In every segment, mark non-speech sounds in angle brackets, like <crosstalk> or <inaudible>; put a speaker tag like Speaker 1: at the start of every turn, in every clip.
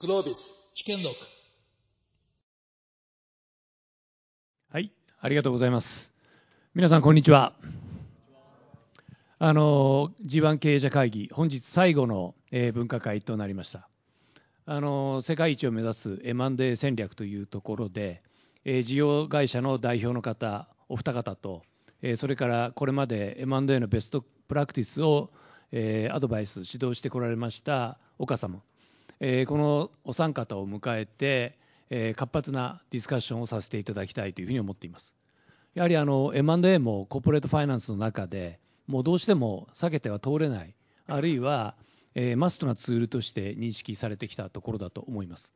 Speaker 1: グロービス試験録
Speaker 2: はい、ありがとうございます。皆さん、こんにちは。あの G1 経営者会議、本日最後の、えー分科会となりました。あの世界一を目指す M&A 戦略というところで、えー事業会社の代表の方、お二方と、えーそれからこれまで M&A のベストプラクティスを、えーアドバイス、指導してこられました岡様、このお三方を迎えて、えー活発なディスカッションをさせていただきたいというふうに思っています。やはりあの M&A もコーポレートファイナンスの中でもうどうしても避けては通れない、あるいは、えーマストなツールとして認識されてきたところだと思います。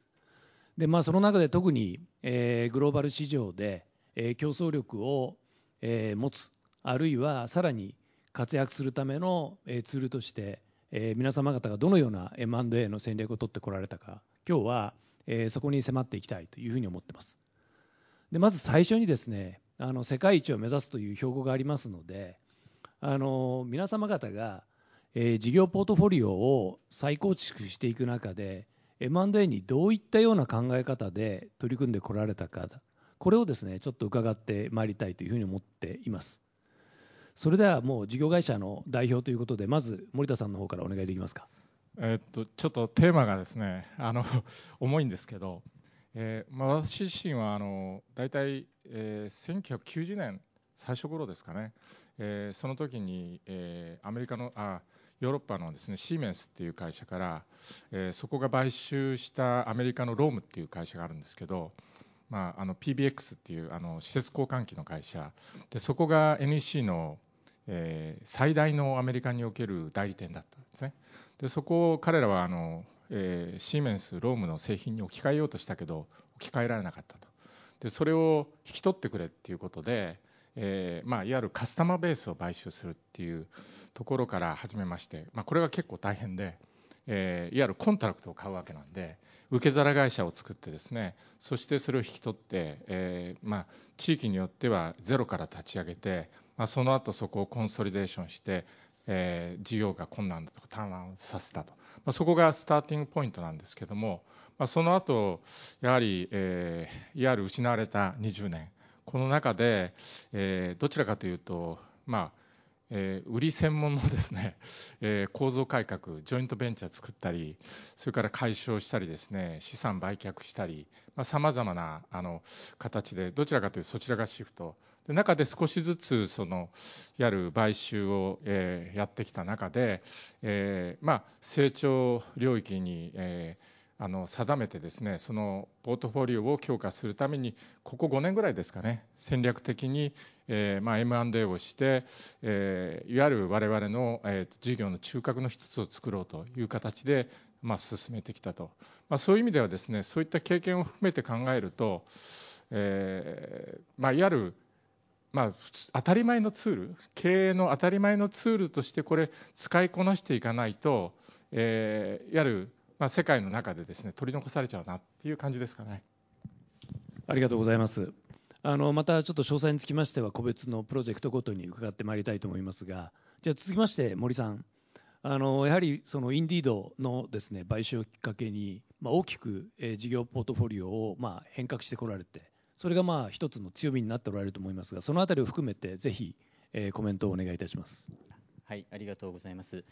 Speaker 2: でまあ、その中で特に、えーグローバル市場で、えー競争力を、えー持つ、あるいはさらに活躍するための、えーツールとして、皆様方がどのような M&A の戦略を取ってこられたか、今日は、えそこに迫っていきたいというふうに思ってます。でまず最初にですねあの世界一を目指すという標語がありますのであの皆様方が、え事業ポートフォリオを再構築していく中で M&A にどういったような考え方で取り組んでこられたかこれをですねちょっと伺ってまいりたいというふうに思っていますそれではもう事業会社の代表ということでまず森田さんの方からお願いできますか。
Speaker 3: えーっとちょっとテーマがですね <laughs> あの <laughs> 重いんですけど、えーまあ、私自身はあの大体、えー1990年最初頃ですかね、えーその時に、えーアメリカのあヨーロッパのですねシーメンスっていう会社から、えーそこが買収したアメリカのロームっていう会社があるんですけど、まあ、あの PBX っていうあの私設交換機の会社でそこが NEC の、えー最大のアメリカにおける代理店だったんですね。でそこを彼らはあの、えーシーメンス、ロームの製品に置き換えようとしたけど置き換えられなかったとでそれを引き取ってくれっていうことで、えーまあ、いわゆる customer base を買収するっていうところから始めまして、まあ、これが結構大変で、えーいわゆる contract を買うわけなんで受け皿会社を作ってですねそしてそれを引き取って、えーまあ、地域によってはゼロから立ち上げて、まあ、その後そこをコンソリデーションしてえー事業が困難だとかターンアウトさせたと、まあ、そこがスターティングポイントなんですけども、まあ、その後やはり、えーいわゆる失われた20年。この中で、えーどちらかというとまあえー売り専門のですね、<laughs> えー構造改革、ジョイントベンチャー作ったり、それから解消したりですね、資産売却したり、さまざ、まなあの形で、どちらかというとそちらがシフト、で中で少しずつそのやる買収を、えーやってきた中で、えまあ、成長領域に、えーあの定めてですねそのポートフォリオを強化するためにここ5年ぐらいですかね戦略的に、えーまあ、M&A をして、えーいわゆる我々の、えー事業の中核の一つを作ろうという形で、まあ、進めてきたと、まあ、そういう意味ではですねそういった経験を含めて考えると、えーまあ、いわゆるまあ、当たり前のツール経営の当たり前のツールとしてこれ使いこなしていかないと、えーいわゆる、まあ、世界の中でですね取り残されちゃうなっていう感じですかね。
Speaker 2: ありがとうございます。あのまたちょっと詳細につきましては個別のプロジェクトごとに伺ってまいりたいと思いますが、じゃあ続きまして森さん、あのやはりそのインディードのですね買収をきっかけに、まあ、大きく、えー事業ポートフォリオをまあ変革してこられて、それがまあ一つの強みになっておられると思いますが、そのあたりを含めてぜひ、えーコメントをお願いいたします。
Speaker 4: はい、ありがとうございます。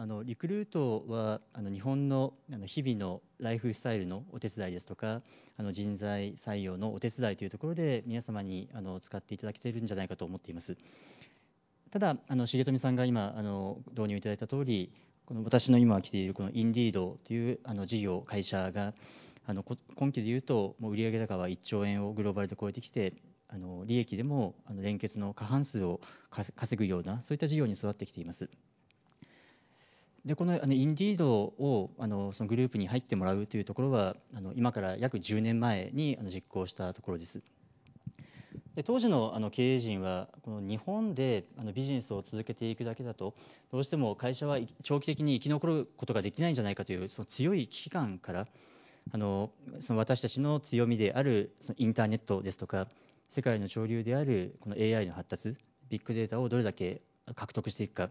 Speaker 4: あのリクルートはあの日本のあの日々のライフスタイルのお手伝いですとかあの人材採用のお手伝いというところで皆様にあの使っていただけているんじゃないかと思っています。ただあの重富さんが今あの導入いただいた通りこの私の今来ているこのインディードというあの事業会社があの今期でいうともう売上高は1兆円をグローバルで超えてきてあの利益でもあの連結の過半数を稼ぐようなそういった事業に育ってきています。でこのあのインディードをあのそのグループに入ってもらうというところはあの今から約10年前にあの実行したところです。で当時のあの経営陣はこの日本であのビジネスを続けていくだけだとどうしても会社は長期的に生き残ることができないんじゃないかというその強い危機感からあのその私たちの強みであるそのインターネットですとか世界の潮流であるこの AI の発達ビッグデータをどれだけ獲得していくか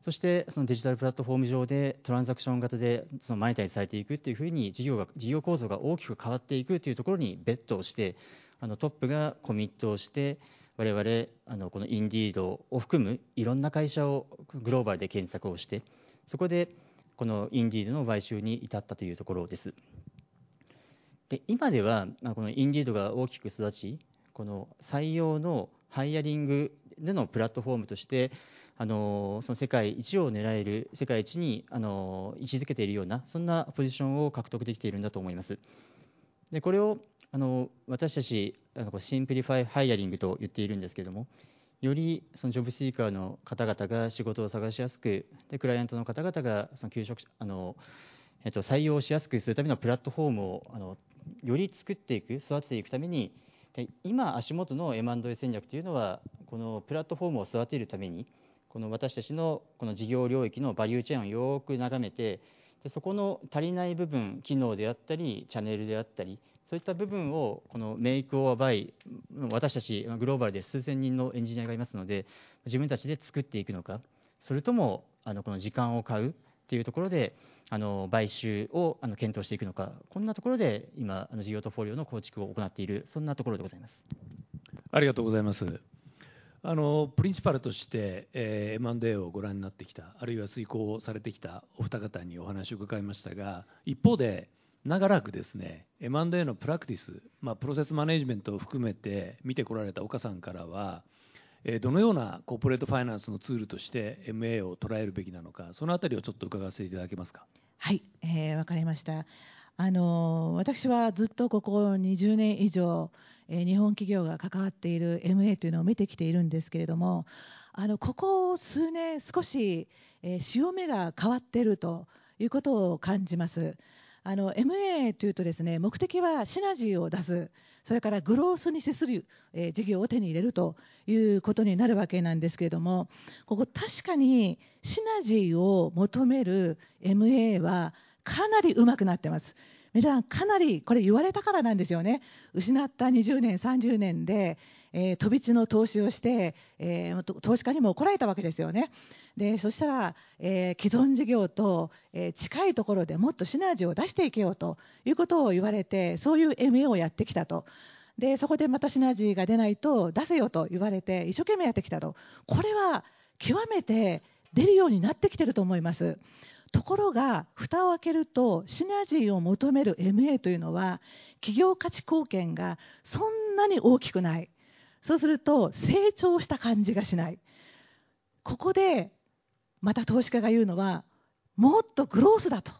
Speaker 4: そしてそのデジタルプラットフォーム上でトランザクション型でそのマネタイズされていくっていうふうに事業が事業構造が大きく変わっていくというところにベットをしてあのトップがコミットをして我々あのこのインディードを含むいろんな会社をグローバルで検索をしてそこでこのインディードの買収に至ったというところです。で今では、ま、このインディードが大きく育ちこの採用のハイアリングでのプラットフォームとしてあのその世界一を狙える世界一にあの位置づけているようなそんなポジションを獲得できているんだと思います。でこれをあの私たちあの simplify hiring と言っているんですけれどもよりその job seeker の方々が仕事を探しやすくでクライアントの方々がその求職あの、えっと、採用しやすくするためのプラットフォームをあのより作っていく育てていくためにで今足元の M&A 戦略というのはこのプラットフォームを育てるためにこの私たちのこの事業領域のバリューチェーンをよく眺めてでそこの足りない部分機能であったりチャンネルであったりそういった部分をこのメイクオアバイ私たちグローバルで数千人のエンジニアがいますので自分たちで作っていくのかそれともあのこの時間を買うっていうところであの買収をあの検討していくのかこんなところで今あの事業トフォリオの構築を行っているそんなところでございます。
Speaker 2: ありがとうございます。プリンシパルとして、え、M&A をご覧になってきたあるいは遂行されてきたお二方にお話を伺いましたが一方で長らくですね M&A のプラクティス、まあ、プロセスマネジメントを含めて見てこられた岡さんからはどのようなコーポレートファイナンスのツールとして MA を捉えるべきなのか、そのあたりをちょっと伺わせていただけますか？
Speaker 1: はい、えー、かりました。あの私はずっとここ20年以上、日本企業が関わっている MA というのを見てきているんですけれども、あのここ数年、少し、え、潮目が変わっているということを感じます。あの MA というとですね目的はシナジーを出すそれからグロースに資する、えー、事業を手に入れるということになるわけなんですけれどもここ確かにシナジーを求める MA はかなりうまくなってます。皆さんかなりこれ言われたからなんですよね。失った20年30年で、えー、飛び地の投資をして、えー、投資家にも怒られたわけですよね。でそしたら、えー、既存事業と、え近いところでもっとシナジーを出していけようということを言われてそういう MA をやってきたと。でそこでまたシナジーが出ないと出せよと言われて一生懸命やってきたと。これは極めて出るようになってきてると思います。ところが蓋を開けるとシナジーを求める MA というのは企業価値貢献がそんなに大きくない。そうすると成長した感じがしない。ここでまた投資家が言うのはもっとグロースだと。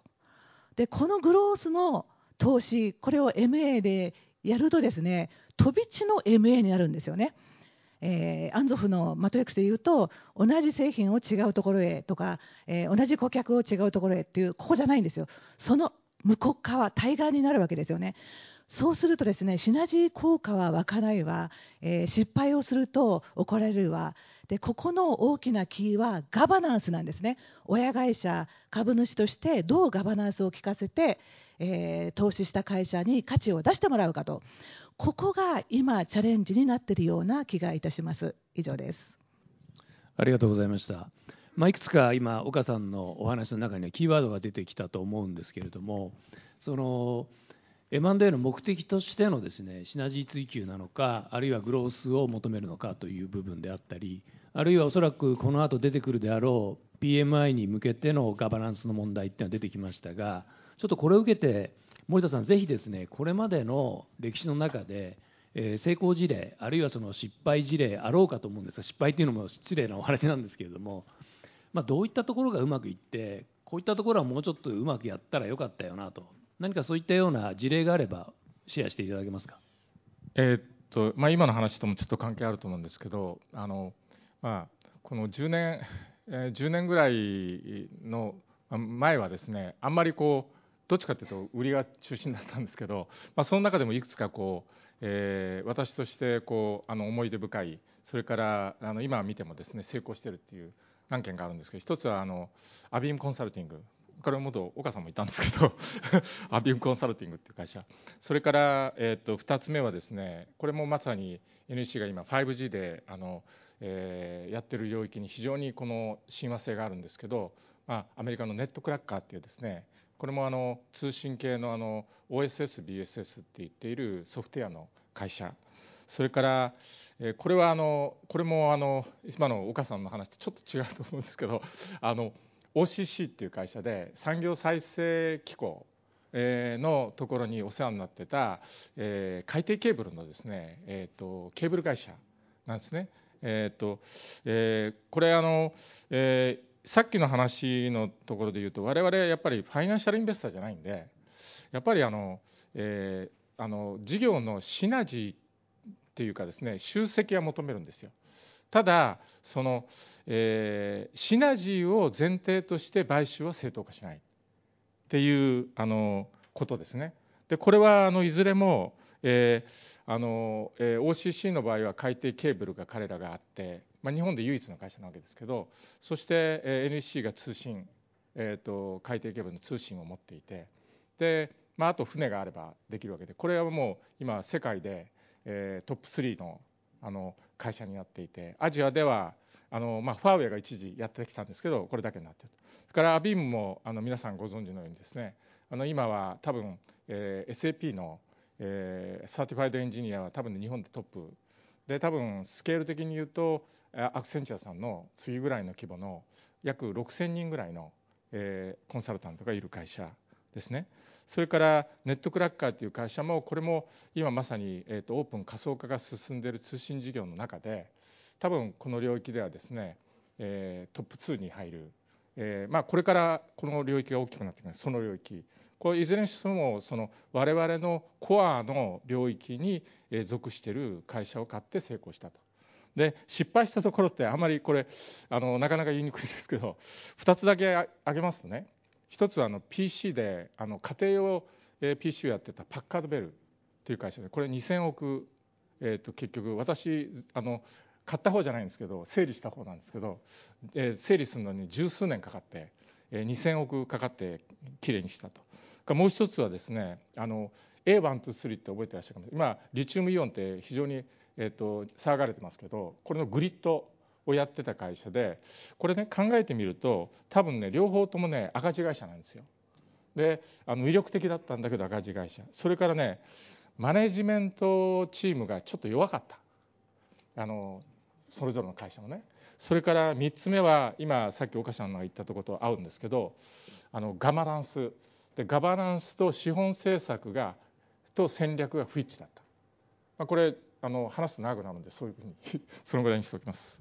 Speaker 1: でこのグロースの投資これを MA でやるとですね飛び地の MA になるんですよね。えー、アンゾフのマトリックスでいうと同じ製品を違うところへとか、えー、同じ顧客を違うところへっていうここじゃないんですよ。その向こう側対岸になるわけですよね。そうするとですねシナジー効果は湧かないわ、えー、失敗をすると怒られるわ。でここの大きなキーはガバナンスなんですね。親会社株主としてどうガバナンスを効かせて、えー、投資した会社に価値を出してもらうかと。ここが今チャレンジになっているような気がいたします。以上です。
Speaker 2: ありがとうございました。まあ、いくつか今岡さんのお話の中にはキーワードが出てきたと思うんですけれどもその M&A の目的としてのですねシナジー追求なのかあるいはグロースを求めるのかという部分であったりあるいはおそらくこの後出てくるであろう PMI に向けてのガバナンスの問題っていうのは出てきましたがちょっとこれを受けて森田さん、ぜひですねこれまでの歴史の中で、えー、成功事例、あるいはその失敗事例あろうかと思うんですが、失敗というのも失礼なお話なんですけれども、まあ、どういったところがうまくいって、こういったところはもうちょっとうまくやったらよかったよなと、何かそういったような事例があれば、シェアしていただけますか？
Speaker 3: えー、っとまあ、今の話ともちょっと関係あると思うんですけど、あのまあ、この10年、えー、10年ぐらいの前はですね、あんまりこう、どっちかというと売りが中心だったんですけど、まあ、その中でもいくつかこう、えー、私としてこうあの思い出深いそれからあの今見てもですね成功してるっていう何件かあるんですけど一つはあのアビームコンサルティングこれは元岡さんもいたんですけどアビームコンサルティングっていう会社。それから、えー、と2つ目はですねこれもまさに NEC が今 5G であの、えー、やってる領域に非常にこの親和性があるんですけど、まあ、アメリカのネットクラッカーっていうですねこれもあの通信系のあの OSS、BSS って言っているソフトウェアの会社それから、これはあのこれもあの今の岡さんの話とちょっと違うと思うんですけどあの OCC っていう会社で産業再生機構のところにお世話になってた、えー、海底ケーブルのですね、えーと、ケーブル会社なんですね。えーとえー、これあの、えー、さっきの話のところで言うと我々やっぱりファイナンシャルインベスターじゃないんでやっぱりあの、えー、あの事業のシナジーっていうかですね集積は求めるんですよ。ただその、えー、シナジーを前提として買収は正当化しないっていうあのことですね。でこれはあのいずれも、えーあのえー、OCC の場合は海底ケーブルが彼らがあって、まあ、日本で唯一の会社なわけですけどそして、えー、NEC が通信、えーと、海底ケーブルの通信を持っていてで、まあ、あと船があればできるわけでこれはもう今世界で、えー、トップ3のあの会社になっていてアジアではあの、まあ、ファーウェイが一時やってきたんですけどこれだけになっているそれからアビームもあの皆さんご存知のようにですねあの今は多分、えー、SAP の、えー、 certified engineer は多分、日本でトップ。で多分スケール的に言うとアクセンチュアさんの次ぐらいの規模の約6000人ぐらいの、えー、コンサルタントがいる会社ですね。それからネットクラッカーという会社もこれも今まさに、えーと、オープン仮想化が進んでいる通信事業の中で多分この領域ではですね、えー、トップ2に入る、えーまあ、これからこの領域が大きくなってくるその領域これいずれにしてもその我々のコアの領域に属している会社を買って成功したと。で失敗したところってあまりこれあのなかなか言いにくいですけど2つだけ挙げますとね。一つはあの PC であの家庭用 PC をやってたパッカードベルという会社でこれ2000億、えー、と結局私あの買った方じゃないんですけど整理した方なんですけど、えー、整理するのに十数年かかって、えー、2000億かかってきれいにしたと。もう一つはですねあの A123 って覚えてらっしゃるかも今リチウムイオンって非常に、えーと騒がれてますけどこれのグリッドをやってた会社でこれね考えてみると多分ね両方ともね赤字会社なんですよ。であの魅力的だったんだけど赤字会社。それからねマネジメントチームがちょっと弱かった。あのそれぞれの会社のね。それから3つ目は今さっき岡さんが言ったとこと合うんですけどあのガバナンス。でガバナンスと資本政策がと戦略が不一致だった、まあ、これあの話すと長くなるのでそういうふうに <laughs> そのぐらいにしておきます。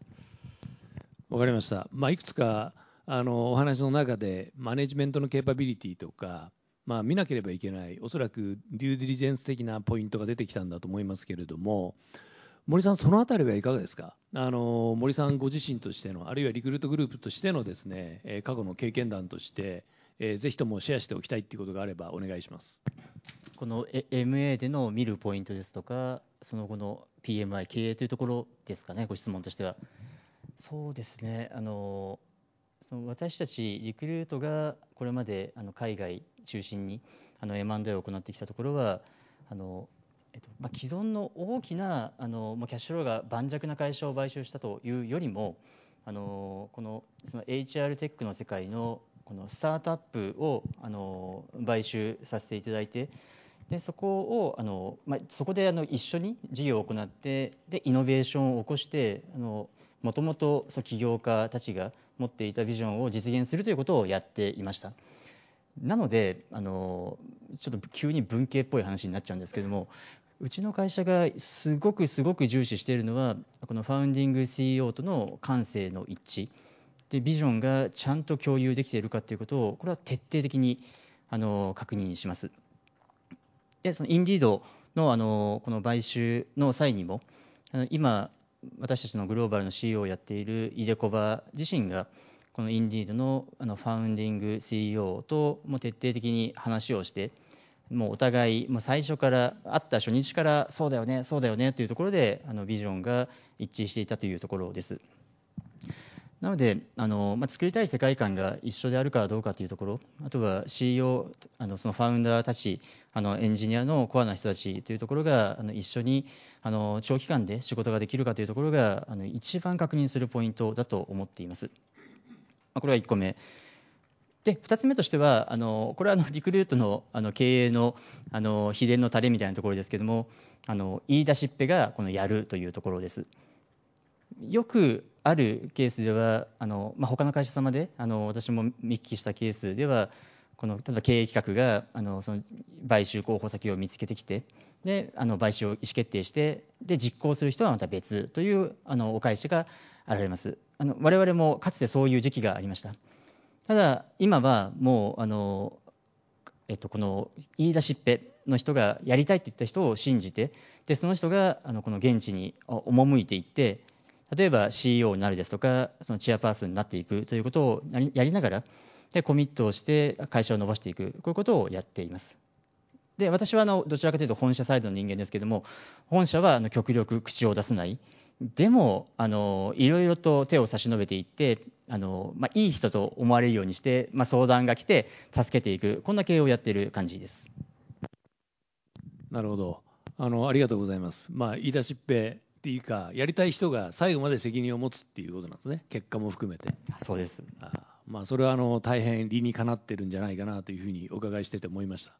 Speaker 2: 分かりました、まあ、いくつかあのお話の中でマネジメントのケーパビリティとか、まあ、見なければいけないおそらくデューディリジェンス的なポイントが出てきたんだと思いますけれども森さん、そのあたりはいかがですか？あの森さんご自身としてのあるいはリクルートグループとしてのですね過去の経験談として、え、ぜひともシェアしておきたいということがあればお願いします。
Speaker 4: この MA での見るポイントですとかその後の PMI 経営というところですかねご質問としては。そうですねあのその私たちリクルートがこれまであの海外中心にあの M&A を行ってきたところはあの、えっとまあ、既存の大きなあの、まあ、キャッシュローが盤石な会社を買収したというよりもあのこのその HR テックの世界のこのスタートアップをあの買収させていただいてでそこをあの、まあ、そこであの一緒に事業を行ってでイノベーションを起こしてあのもともと起業家たちが持っていたビジョンを実現するということをやっていました。なのであのちょっと急に文系っぽい話になっちゃうんですけどもうちの会社がすごくすごく重視しているのはこのファウンディング CEO との感性の一致。でビジョンがちゃんと共有できているかということをこれは徹底的にあの確認します。でそのインディードのあのこの買収の際にも今私たちのグローバルの CEO をやっているイデコバ自身がこのインディードのあのファウンディング CEO とも徹底的に話をしてもうお互いもう最初から会った初日からそうだよねそうだよねというところであのビジョンが一致していたというところです。なのであの、まあ、作りたい世界観が一緒であるかどうかというところあとは CEO あのそのファウンダーたちあのエンジニアのコアな人たちというところがあの一緒にあの長期間で仕事ができるかというところがあの一番確認するポイントだと思っています。これは1個目。で2つ目としてはあのこれはあの <laughs> リクルートのあの経営のあの秘伝のタレみたいなところですけどもあの言い出しっぺがこのやるというところです。よくあるケースではあの、まあ、他の会社様であの私も見聞きしたケースではこの例えば経営企画があのその買収候補先を見つけてきてであの買収を意思決定してで実行する人はまた別というあのお返しがあられます。あの我々もかつてそういう時期がありました。ただ今はもうあの、えっと、この言い出しっぺの人がやりたいって言った人を信じてでその人があのこの現地に赴いていって例えば CEO になるですとかそのチアパーソンになっていくということをやりながらでコミットをして会社を伸ばしていく。こういうことをやっています。で私はあのどちらかというと本社サイドの人間ですけども本社はあの極力口を出さない。でもあのいろいろと手を差し伸べていってあの、まあ、いい人と思われるようにして、まあ、相談が来て助けていく。こんな経営をやっている感じです。
Speaker 2: なるほど。あのありがとうございます、まあ、言い出しっぺっていうか、やりたい人が最後まで責任を持つっていうことなんですね、結果も含めて。
Speaker 4: そうです
Speaker 2: あまあ、それはあの大変理にかなってるんじゃないかなというふうにお伺いしてて思いました。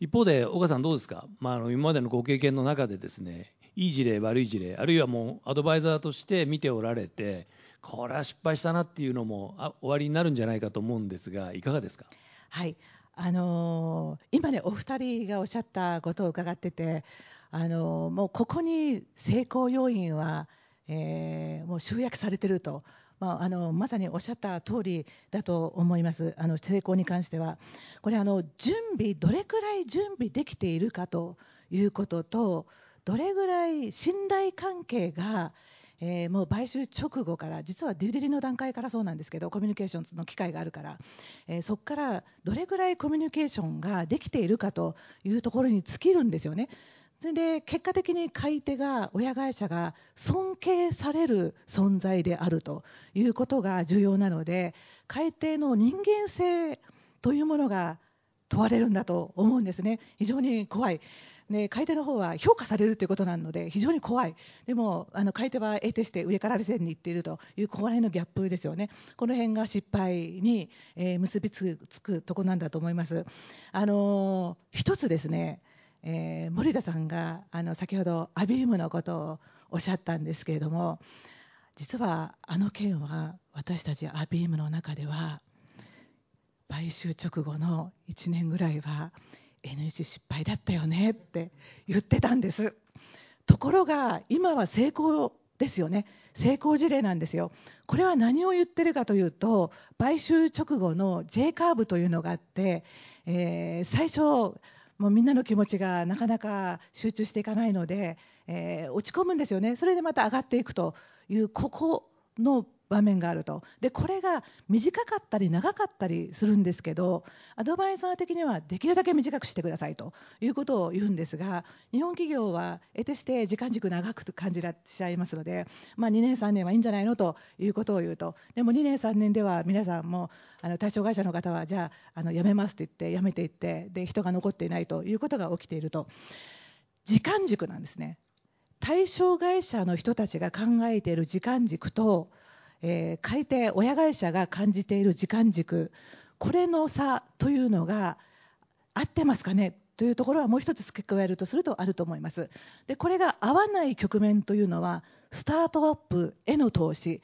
Speaker 2: 一方で、岡さん、どうですか、まあ、あの今までのご経験の中で、ですねいい事例、悪い事例、あるいはもうアドバイザーとして見ておられて、これは失敗したなっていうのもあ終わりになるんじゃないかと思うんですが、いかがですか？
Speaker 1: はいあのー、今ね、お二人がおっしゃったことを伺ってて、あのもうここに成功要因は、えー、もう集約されていると、まあ、あのまさにおっしゃった通りだと思います、あの成功に関しては。これあの準備、どれくらい準備できているかということと、どれぐらい信頼関係が、えー、もう買収直後から実はデューデリの段階からそうなんですけどコミュニケーションの機会があるから、えー、そこからどれぐらいコミュニケーションができているかというところに尽きるんですよね。それで結果的に買い手が親会社が尊敬される存在であるということが重要なので買い手の人間性というものが問われるんだと思うんですね。非常に怖い。で買い手の方は評価されるということなので非常に怖い。でもあの買い手は得てして上から目線にいっているというここら辺のギャップですよね。この辺が失敗に、えー、結びつくところなんだと思います。あのー、一つですねえー、森田さんがあの先ほどアビウムのことをおっしゃったんですけれども実はあの件は私たちアビウムの中では買収直後の1年ぐらいは NEC 失敗だったよねって言ってたんです。ところが今は成功ですよね。成功事例なんですよ。これは何を言ってるかというと買収直後の J カーブというのがあって、えー、最初もうみんなの気持ちがなかなか集中していかないので、えー、落ち込むんですよね、それでまた上がっていくというここの場面があると。でこれが短かったり長かったりするんですけどアドバイザー的にはできるだけ短くしてくださいと。いうことを言うんですが日本企業は得てして時間軸長く感じらっしゃいますので、まあ、2年、3年はいいんじゃないのと。いうことを言うと。でも2年、3年では皆さんもあの対象会社の方はじゃああの辞めますって言って辞めていってで人が残っていないということが起きていると。時間軸なんですね。対象会社の人たちが考えている時間軸とえー、買い手親会社が感じている時間軸これの差というのが合ってますかね？というところはもう一つ付け加えるとするとあると思います。でこれが合わない局面というのはスタートアップへの投資。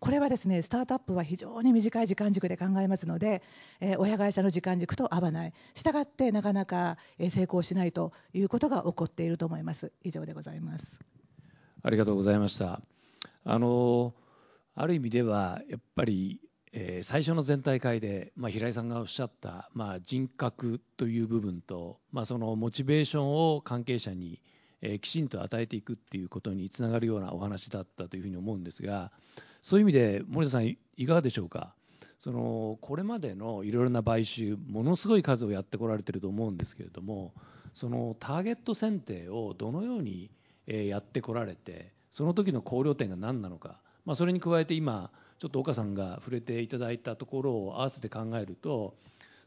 Speaker 1: これはですねスタートアップは非常に短い時間軸で考えますので、えー、親会社の時間軸と合わない。したがってなかなか成功しないということが起こっていると思います。以上でございます。
Speaker 2: ありがとうございました。あのある意味ではやっぱり、えー、最初の全体会で、まあ、平井さんがおっしゃった、まあ、人格という部分と、まあ、そのモチベーションを関係者に、えー、きちんと与えていくっていうことにつながるようなお話だったというふうに思うんですがそういう意味で森田さんいかがでしょうか？そのこれまでのいろいろな買収ものすごい数をやってこられてると思うんですけれどもそのターゲット選定をどのようにやってこられてその時の考慮点が何なのかまあ、それに加えて今ちょっと岡さんが触れていただいたところを合わせて考えると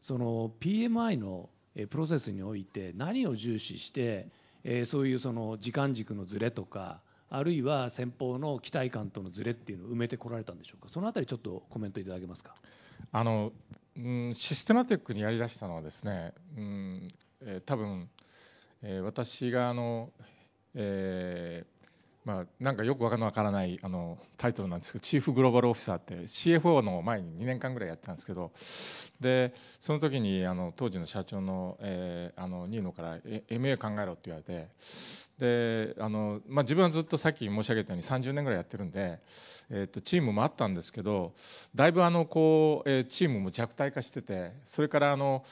Speaker 2: その PMI のプロセスにおいて何を重視してそういうその時間軸のずれとかあるいは先方の期待感とのずれっていうのを埋めてこられたんでしょうか？そのあたりちょっとコメントいただけますか？
Speaker 3: あの、うん、システマティックにやりだしたのはですね、うんえー、多分、えー、私があの、えーまあ、なんかよくわからないあのタイトルなんですけどチーフグローバルオフィサーって CFO の前に2年間ぐらいやってたんですけどでその時にあの当時の社長の,、えー、あのニーノから MA 考えろって言われてであの、まあ、自分はずっとさっき申し上げたように30年ぐらいやってるんで、えー、とチームもあったんですけどだいぶあのこう、えー、チームも弱体化しててそれからあの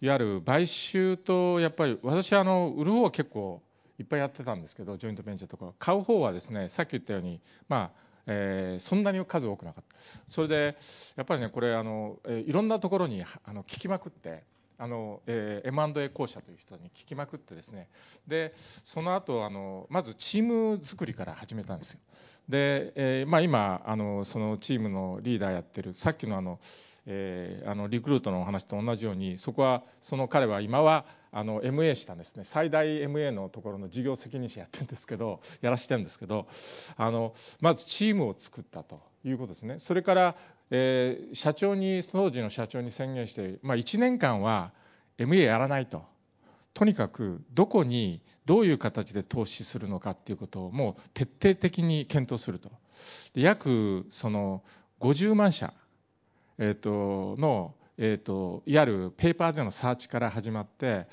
Speaker 3: いわゆる買収とやっぱり私はあの売る方は結構いっぱいやってたんですけどジョイントベンチャーとか。買う方はですねさっき言ったようにまあえー、そんなに数多くなかった。それでやっぱりねこれあの、えー、いろんなところにあの聞きまくってあの、えー、M&A 公社という人に聞きまくってですね。でその後あのまずチーム作りから始めたんですよ。で、えーまあ、今あのそのチームのリーダーやってるさっきのあのえー、あのリクルートのお話と同じようにそこはその彼は今はあの MA したんですね。最大 MA のところの事業責任者やってるんですけど <laughs> やらしてるんですけどあのまずチームを作ったということですね。それから、えー、社長に当時の社長に宣言して、まあ、1年間は MA やらないと。とにかくどこにどういう形で投資するのかっていうことをもう徹底的に検討すると。約その50万社えーと、の、えーと、いわゆるペーパーでのサーチから始まって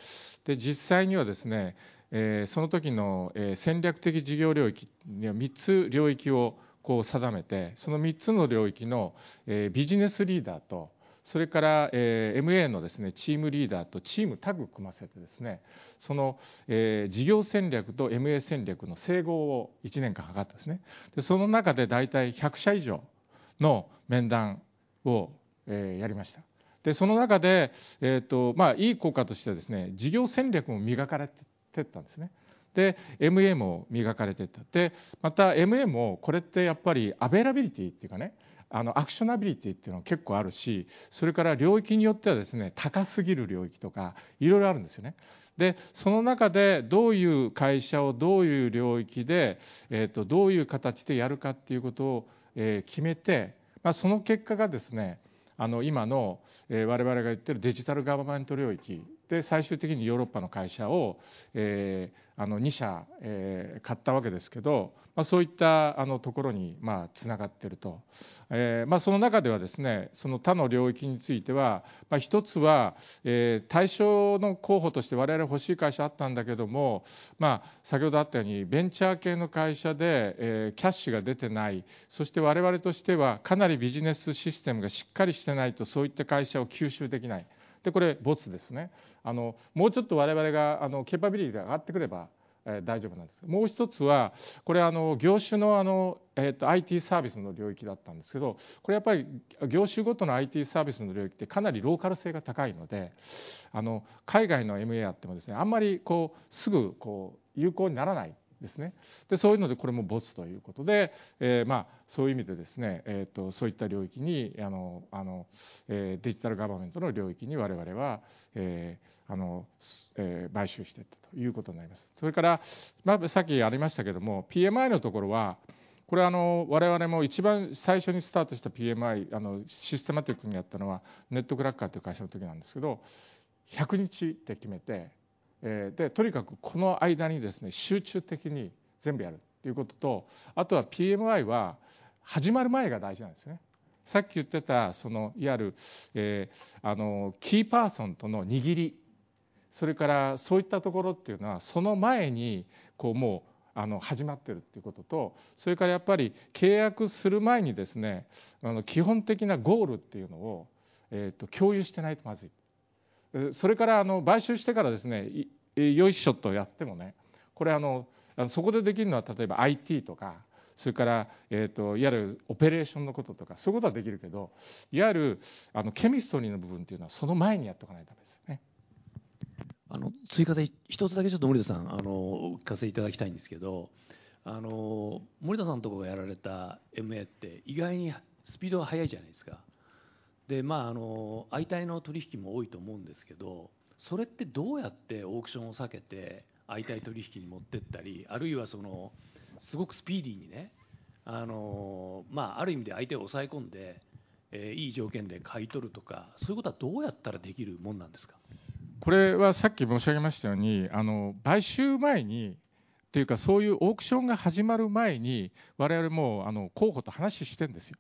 Speaker 3: で実際にはですね、えー、その時の、えー、戦略的事業領域には3つ領域をこう定めてその3つの領域の、えー、ビジネスリーダーとそれから、えー、MA のですねチームリーダーとチームタッグ組ませてですねその、えー、事業戦略と MA 戦略の整合を1年間図ったんですねでその中で大体100社以上の面談を、えー、やりました。でその中で、えーとまあ、いい効果としてはですね事業戦略も磨かれてったんですね。で M&A も磨かれてったでまた M&A もこれってやっぱり availability っていうかねあの actionability っていうのは結構あるしそれから領域によってはですね高すぎる領域とかいろいろあるんですよね。でその中でどういう会社をどういう領域で、えーとどういう形でやるかっていうことを、えー、決めてまあ、その結果がですね今の、えー、我々が言ってるデジタルガバメント領域で最終的にヨーロッパの会社を、えー、あの2社、えー、買ったわけですけど、まあ、そういったあのところにまあつながっていると、えーまあ、その中ではですねその他の領域については、まあ、一つは、えー、対象の候補として我々欲しい会社あったんだけども、まあ、先ほどあったようにベンチャー系の会社で、えー、キャッシュが出てないそして我々としてはかなりビジネスシステムがしっかりしてないとそういった会社を吸収できない。でこれ没ですね。あのもうちょっと我々があのケーパビリティが上がってくれば、えー、大丈夫なんです。もう一つはこれあの業種のあの、えーと、IT サービスの領域だったんですけどこれやっぱり業種ごとの IT サービスの領域ってかなりローカル性が高いのであの海外の MA あってもですねあんまりこうすぐこう有効にならない。ですね。でそういうのでこれも没ということで、えー、まあそういう意味でですね、えーと、そういった領域にあのあの、えー、デジタルガバメントの領域に我々は、えーあのえー、買収していったということになります。それから、まあ、さっきありましたけども PMI のところはこれはあの我々も一番最初にスタートした PMI あのシステマティックにやったのはネットクラッカーという会社の時なんですけど100日って決めてえでとにかくこの間にですね集中的に全部やるということとあとは PMI は始まる前が大事なんですね。さっき言ってたそのいわゆる、えー、あのキーパーソンとの握りそれからそういったところっていうのはその前にこうもうあの始まってるっていうこととそれからやっぱり契約する前にですねあの基本的なゴールっていうのを、えー、と共有してないとまずいそれからあの買収してからですねよいしょとやってもねこれあのそこでできるのは例えば IT とかそれから、えーと、いわゆるオペレーションのこととかそういうことはできるけどいわゆるあのケミストリーの部分っていうのはその前にやっておかないとダメですね。
Speaker 2: あの追加で一つだけちょっと森田さんあのお聞かせいただきたいんですけどあの森田さんのところがやられた MA って意外にスピードが速いじゃないですか。でまあ、あの相対の取引も多いと思うんですけどそれってどうやってオークションを避けて相対取引に持ってったりあるいはそのすごくスピーディーにねあの、まあ、ある意味で相手を抑え込んで、えー、いい条件で買い取るとかそういうことはどうやったらできるもんなんですか？
Speaker 3: これはさっき申し上げましたようにあの買収前にというかそういうオークションが始まる前に我々もあの候補と話してるんですよ。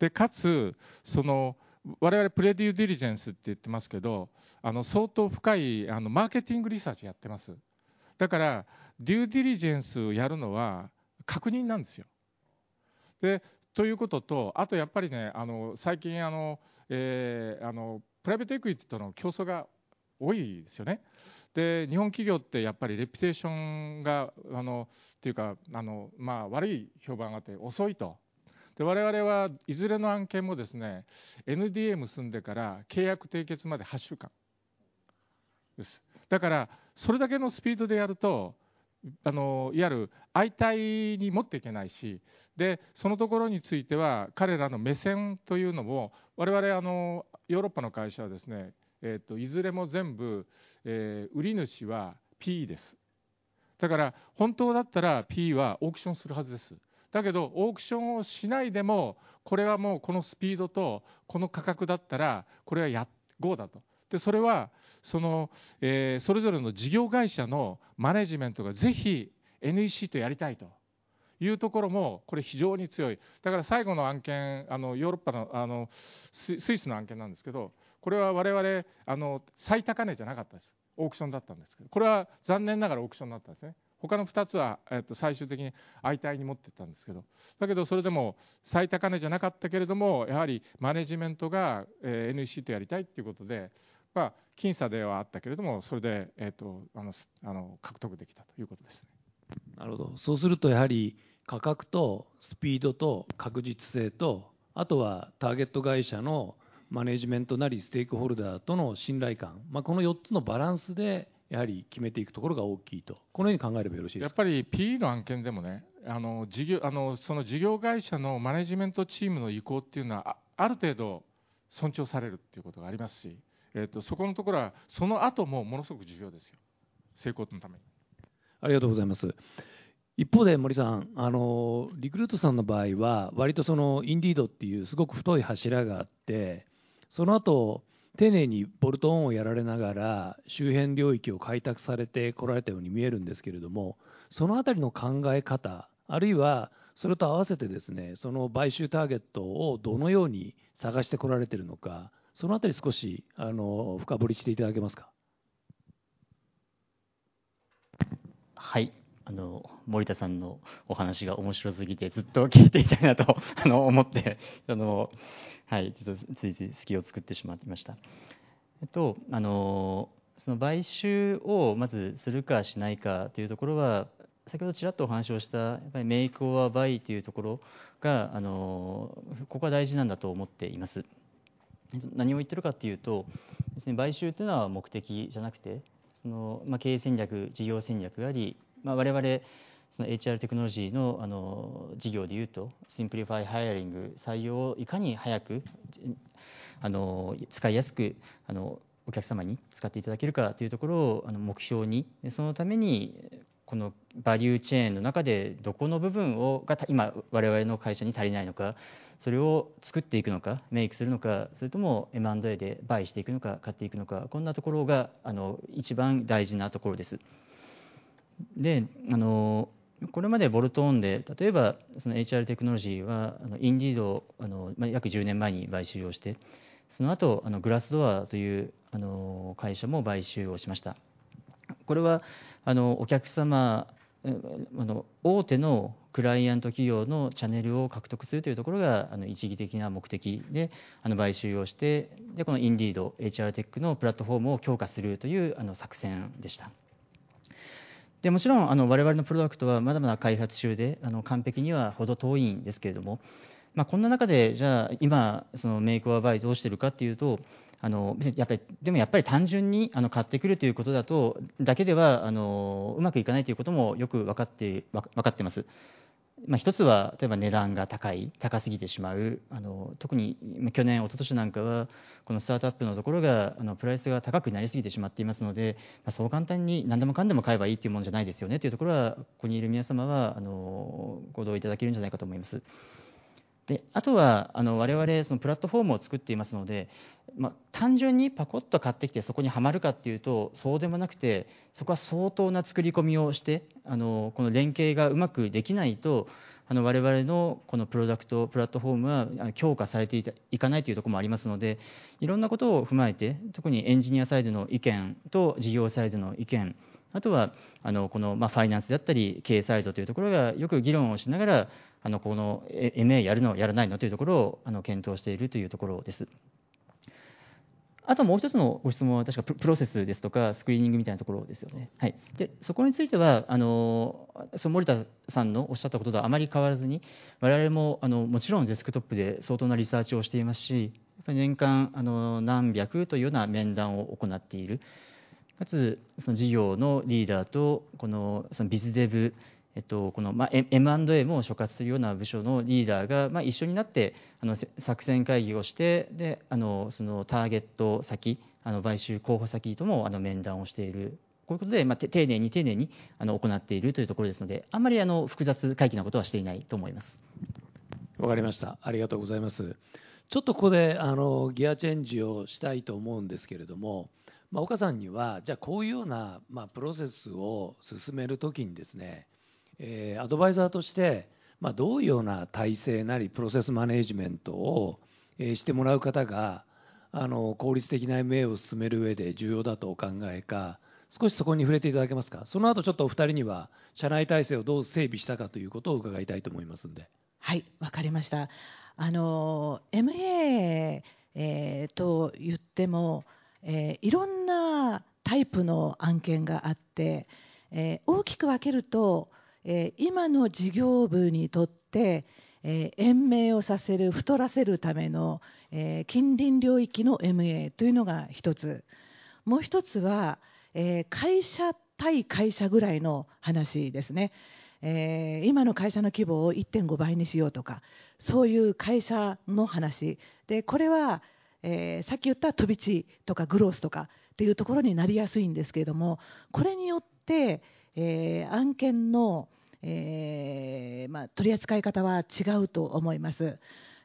Speaker 3: でかつその我々プレデューディリジェンスって言ってますけどあの相当深いあのマーケティングリサーチやってます。だからデューディリジェンスをやるのは確認なんですよ。でということとあとやっぱりねあの最近あの、えー、あのプライベートエクイティとの競争が多いですよね。で日本企業ってやっぱりレピュテーションがあのっていうかあの、まあ、悪い評判があって遅いと。で我々はいずれの案件もですね NDA 結んでから契約締結まで8週間です。だからそれだけのスピードでやるとあのいわゆる相対に持っていけないしでそのところについては彼らの目線というのも我々あのヨーロッパの会社はですね、えーと、いずれも全部、えー、売り主は P です。だから本当だったら P はオークションするはずです。だけどオークションをしないでもこれはもうこのスピードとこの価格だったらこれはや GO だと。でそれはその、えー、それぞれの事業会社のマネジメントがぜひ NEC とやりたいと。いうところもこれ非常に強い。だから最後の案件あのヨーロッパのあのスイスの案件なんですけどこれは我々あの最高値じゃなかったです。オークションだったんですけど。これは残念ながらオークションになったんですね。他の2つは、えっと、最終的に相対に持ってったんですけど。だけどそれでも最高値じゃなかったけれどもやはりマネジメントが、えー、NEC とやりたいということで、まあ、僅差ではあったけれどもそれで、えっと、あのあの獲得できたということですね。
Speaker 2: なるほど。そうするとやはり価格とスピードと確実性とあとはターゲット会社のマネジメントなりステークホルダーとの信頼感、まあ、この4つのバランスでやはり決めていくところが大きいと、このように考えればよろしいです
Speaker 3: か？やっぱり PE の案件でもね、あの事業あのその事業会社のマネジメントチームの意向っていうのは、ある程度尊重されるっていうことがありますし、えーと、そこのところは、その後もものすごく重要ですよ、成功のために。
Speaker 2: ありがとうございます。一方で森さん、あのリクルートさんの場合は、割とそのインディードっていうすごく太い柱があって、その後丁寧にボルトオンをやられながら周辺領域を開拓されてこられたように見えるんですけれどもその辺りの考え方あるいはそれと合わせてですねその買収ターゲットをどのように探してこられているのかその辺り少しあの深掘りしていただけますか？
Speaker 4: はい。あの森田さんのお話が面白すぎてずっと聞いていたいなと <laughs> あの思ってあのはい、ちょっとついつい隙を作ってしまいました。えっと、あのその買収をまずするかしないかというところは先ほどちらっとお話をしたやっぱり make or buy というところがあのここは大事なんだと思っています。何を言ってるかというとですね買収というのは目的じゃなくてその、まあ、経営戦略事業戦略があり、まあ、我々その HR テクノロジーのあの事業でいうと simplify hiring 採用をいかに早くあの使いやすくあのお客様に使っていただけるかというところをあの目標にそのためにこのバリューチェーンの中でどこの部分をが今我々の会社に足りないのかそれを作っていくのかメイクするのかそれとも M&A でバイしていくのか買っていくのかこんなところがあの一番大事なところです。であのこれまでボルトオンで例えばその HR テクノロジーはあのインディードをあの、まあ、約10年前に買収をしてその後あのグラスドアというあの会社も買収をしましたこれはあのお客様あの大手のクライアント企業のチャンネルを獲得するというところがあの一義的な目的であの買収をしてでこのインディード HR テックのプラットフォームを強化するというあの作戦でした。でもちろんあの我々のプロダクトはまだまだ開発中であの完璧には程遠いんですけれども、まあ、こんな中でじゃあ今そのメイク・オア・バイどうしてるかっていうとあの別にやっぱりでもやっぱり単純にあの買ってくるということだとだけではあのうまくいかないということもよく分かって分かってます。まあ、一つは例えば値段が高い高すぎてしまうあの特に去年一昨年なんかはこのスタートアップのところがあのプライスが高くなりすぎてしまっていますので、まあ、そう簡単に何でもかんでも買えばいいというものじゃないですよねというところはここにいる皆様はあのご同意いただけるんじゃないかと思います。であとはあの我々そのプラットフォームを作っていますので、まあ、単純にパコッと買ってきてそこにはまるかっていうとそうでもなくてそこは相当な作り込みをしてあのこの連携がうまくできないとあの我々のこのプロダクトプラットフォームは強化されていかないというところもありますのでいろんなことを踏まえて特にエンジニアサイドの意見と事業サイドの意見あとはあのこのまあファイナンスであったり経営サイドというところがよく議論をしながらあのこの MA やるのやらないのというところをあの検討しているというところです。あともう一つのご質問は確かプロセスですとかスクリーニングみたいなところですよね。はい、でそこについてはあのその森田さんのおっしゃったこととあまり変わらずに我々もあのもちろんデスクトップで相当なリサーチをしていますしやっぱり年間あの何百というような面談を行っているかつその事業のリーダーとこのそのビズデブえっと、この、まあ、M&A も所轄するような部署のリーダーが、まあ、一緒になってあの作戦会議をしてであのそのターゲット先あの買収候補先ともあの面談をしている。こういうことで、まあ、丁寧に丁寧にあの行っているというところですのであんまりあの複雑回帰なことはしていないと思います。
Speaker 2: わかりました。ありがとうございます。ちょっとここであのギアチェンジをしたいと思うんですけれども、まあ、岡さんにはじゃあこういうような、まあ、プロセスを進めるときにですねえー、アドバイザーとして、まあ、どういうような体制なりプロセスマネジメントを、えー、してもらう方があの効率的な MA を進める上で重要だとお考えか少しそこに触れていただけますか？その後ちょっとお二人には社内体制をどう整備したかということを伺いたいと思いますんで。
Speaker 1: はいわかりました。あの MA、えー、と言っても、えー、いろんなタイプの案件があって、えー、大きく分けるとえ今の事業部にとって、え延命をさせる太らせるための、え近隣領域の MA というのが一つ。もう一つは、え会社対会社ぐらいの話ですね、え今の会社の規模を1.5倍にしようとかそういう会社の話。でこれは、えさっき言った飛び地とかグロースとかっていうところになりやすいんですけれどもこれによって、え案件のえー、まあ、取り扱い方は違うと思います。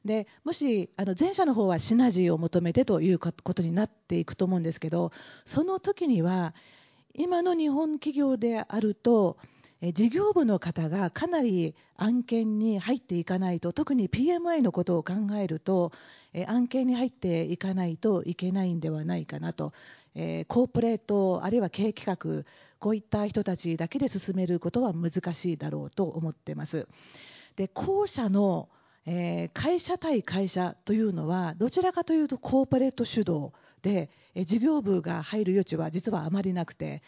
Speaker 1: でもしあの前者の方はシナジーを求めてということになっていくと思うんですけどその時には今の日本企業であると事業部の方がかなり案件に入っていかないと特に PMI のことを考えると案件に入っていかないといけないんではないかなと、コーポレートあるいは経営企画こういった人たちだけで進めることは難しいだろうと思ってます。で後者の、会社対会社というのはどちらかというとコーポレート主導で、事業部が入る余地は実はあまりなくて。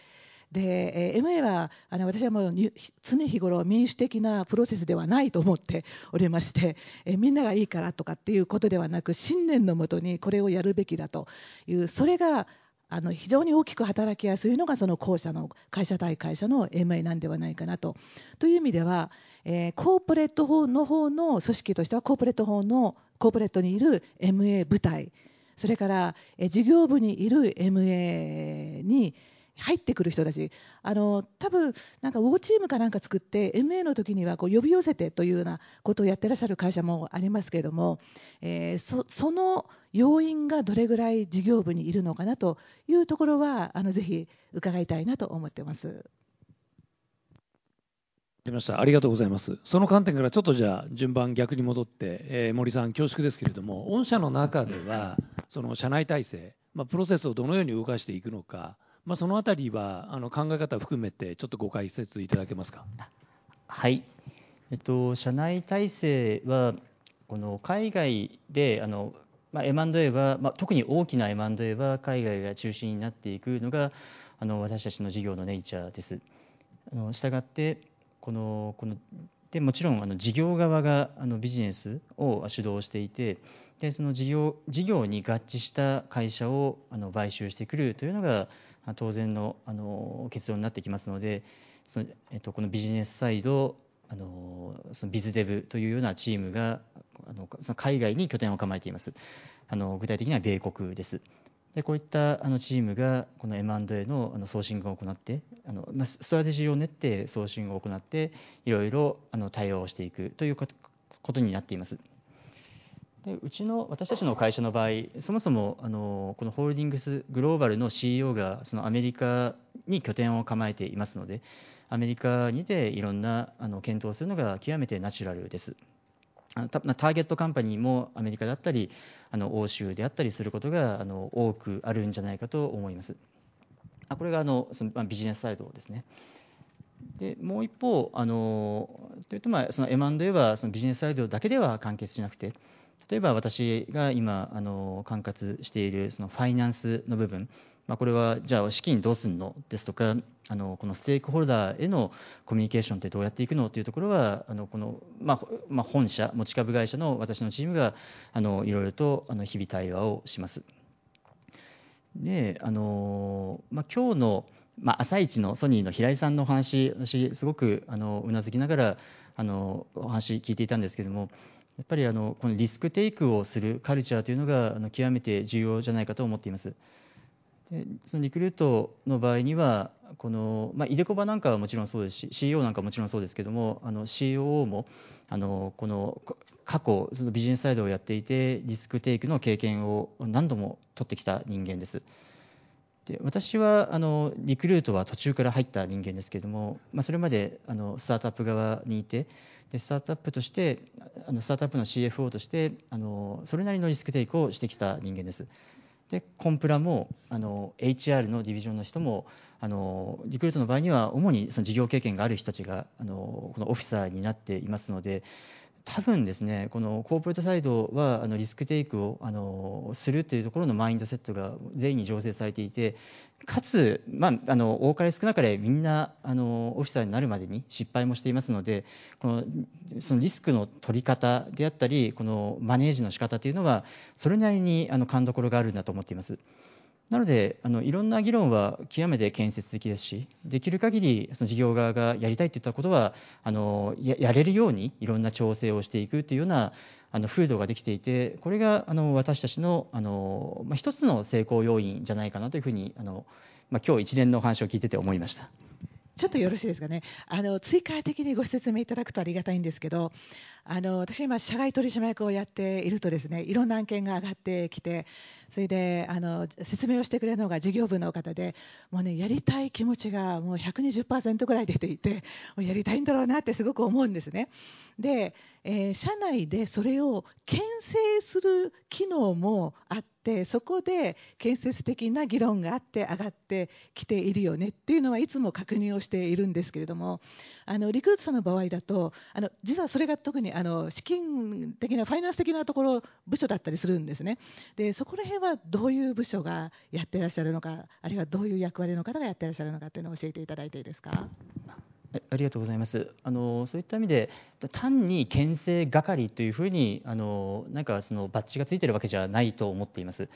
Speaker 1: で、えー、MA はあの私はもう常日頃民主的なプロセスではないと思っておりまして、えー、みんながいいからとかっていうことではなく信念のもとにこれをやるべきだというそれがあの非常に大きく働きやすいのがその後者の会社対会社の MA なんではないかなと。という意味では、えー、コーポレート法の方の組織としてはコーポレート法のコーポレートにいる MA 部隊それから、えー、事業部にいる MA に入ってくる人たちあの多分なんかウォーチームかなんか作って MA の時にはこう呼び寄せてというようなことをやってらっしゃる会社もありますけれども、えー、そその要因がどれぐらい事業部にいるのかなというところはあのぜひ伺いたいなと思ってます。
Speaker 2: 出ましたありがとうございます。その観点からちょっとじゃあ順番逆に戻って、えー、森さん恐縮ですけれども御社の中ではその社内体制、まあ、プロセスをどのように動かしていくのかまあ、そのあたりはあの考え方を含めてちょっとご解説いただけますか？
Speaker 4: はい、えっと、社内体制はこの海外であの、まあ、M&A は、まあ、特に大きな M&A は海外が中心になっていくのがあの私たちの事業のネイチャーです。あのしたがってこのこのでもちろんあの事業側があのビジネスを主導していてでその事業事業に合致した会社をあの買収してくるというのが当然のあの結論になってきますのでその、えっと、このビジネスサイドあのその BizDev というようなチームがあのその海外に拠点を構えています。あの具体的には米国です。でこういったあのチームがこの M&A のあの sourcing を行ってあの、まあ、ストラテジーを練って sourcing を行っていろいろあの対応していくということになっています。でうちの私たちの会社の場合そもそもあのこのホールディングスグローバルの CEO がそのアメリカに拠点を構えていますのでアメリカにていろんなあの検討するのが極めてナチュラルです。ターゲットカンパニーもアメリカだったりあの欧州であったりすることがあの多くあるんじゃないかと思います。あこれがあのその、ビジネスサイドですね。でもう一方あのというとまあその M&A はそのビジネスサイドだけでは完結しなくて例えば私が今あの管轄しているそのファイナンスの部分まあ、これはじゃあ資金どうすんの？ですとかあのこのステークホルダーへのコミュニケーションってどうやっていくの？というところはあのこの、まあまあ、本社持ち株会社の私のチームがあのいろいろとあの日々対話をします。であの、まあ、今日の、まあ、朝一のソニーの平井さんのお話私すごくあのうなずきながらあのお話聞いていたんですけれどもやっぱりあのこのリスクテイクをするカルチャーというのがあの極めて重要じゃないかと思っています。でそのリクルートの場合にはこの、まあ、イデコバなんかはもちろんそうですし CEO なんかはもちろんそうですけどもあの COO もあのこの過去そのビジネスサイドをやっていてリスクテイクの経験を何度も取ってきた人間です。で私はあのリクルートは途中から入った人間ですけれども、まあ、それまであのスタートアップ側にいてでスタートアップとしてあのスタートアップの CFO としてあのそれなりのリスクテイクをしてきた人間です。でコンプラもあの HR のディビジョンの人もあのリクルートの場合には主にその事業経験がある人たちがあのこのオフィサーになっていますので多分ですねこのコーポレートサイドはあのリスクテイクをあのするというところのマインドセットが全員に醸成されていてかつ、まあ、あの多かれ少なかれみんなあのオフィサーになるまでに失敗もしていますのでこのそのリスクの取り方であったりこのマネージの仕方というのはそれなりにあの勘どころがあるんだと思っています。なのであのいろんな議論は極めて建設的ですしできる限りその事業側がやりたいといったことはあのやれるようにいろんな調整をしていくというようなあの風土ができていてこれがあの私たちのあの、まあ、一つの成功要因じゃないかなというふうにあの、まあ、今日一連のお話を聞いてて思いました。
Speaker 1: ちょっとよろしいですかね。あの追加的にご説明いただくとありがたいんですけど、あの私今社外取締役をやっているとですね、いろんな案件が上がってきて、それであの説明をしてくれるのが事業部の方で、もうねやりたい気持ちがもう120%ぐらい出ていて、もうやりたいんだろうなってすごく思うんですね。で、えー、社内でそれを牽制する機能もあって。そこで建設的な議論があって上がってきているよねっていうのはいつも確認をしているんですけれどもあのリクルートさんの場合だとあの実はそれが特にあの資金的なファイナンス的なところ部署だったりするんですねでそこら辺はどういう部署がやってらっしゃるのかあるいはどういう役割の方がやってらっしゃるのかっていうのを教えていただいていいですか？
Speaker 4: ありがとうございます。あのそういった意味で単に牽制係というふうにあのなんかそのバッジがついてるわけじゃないと思っています。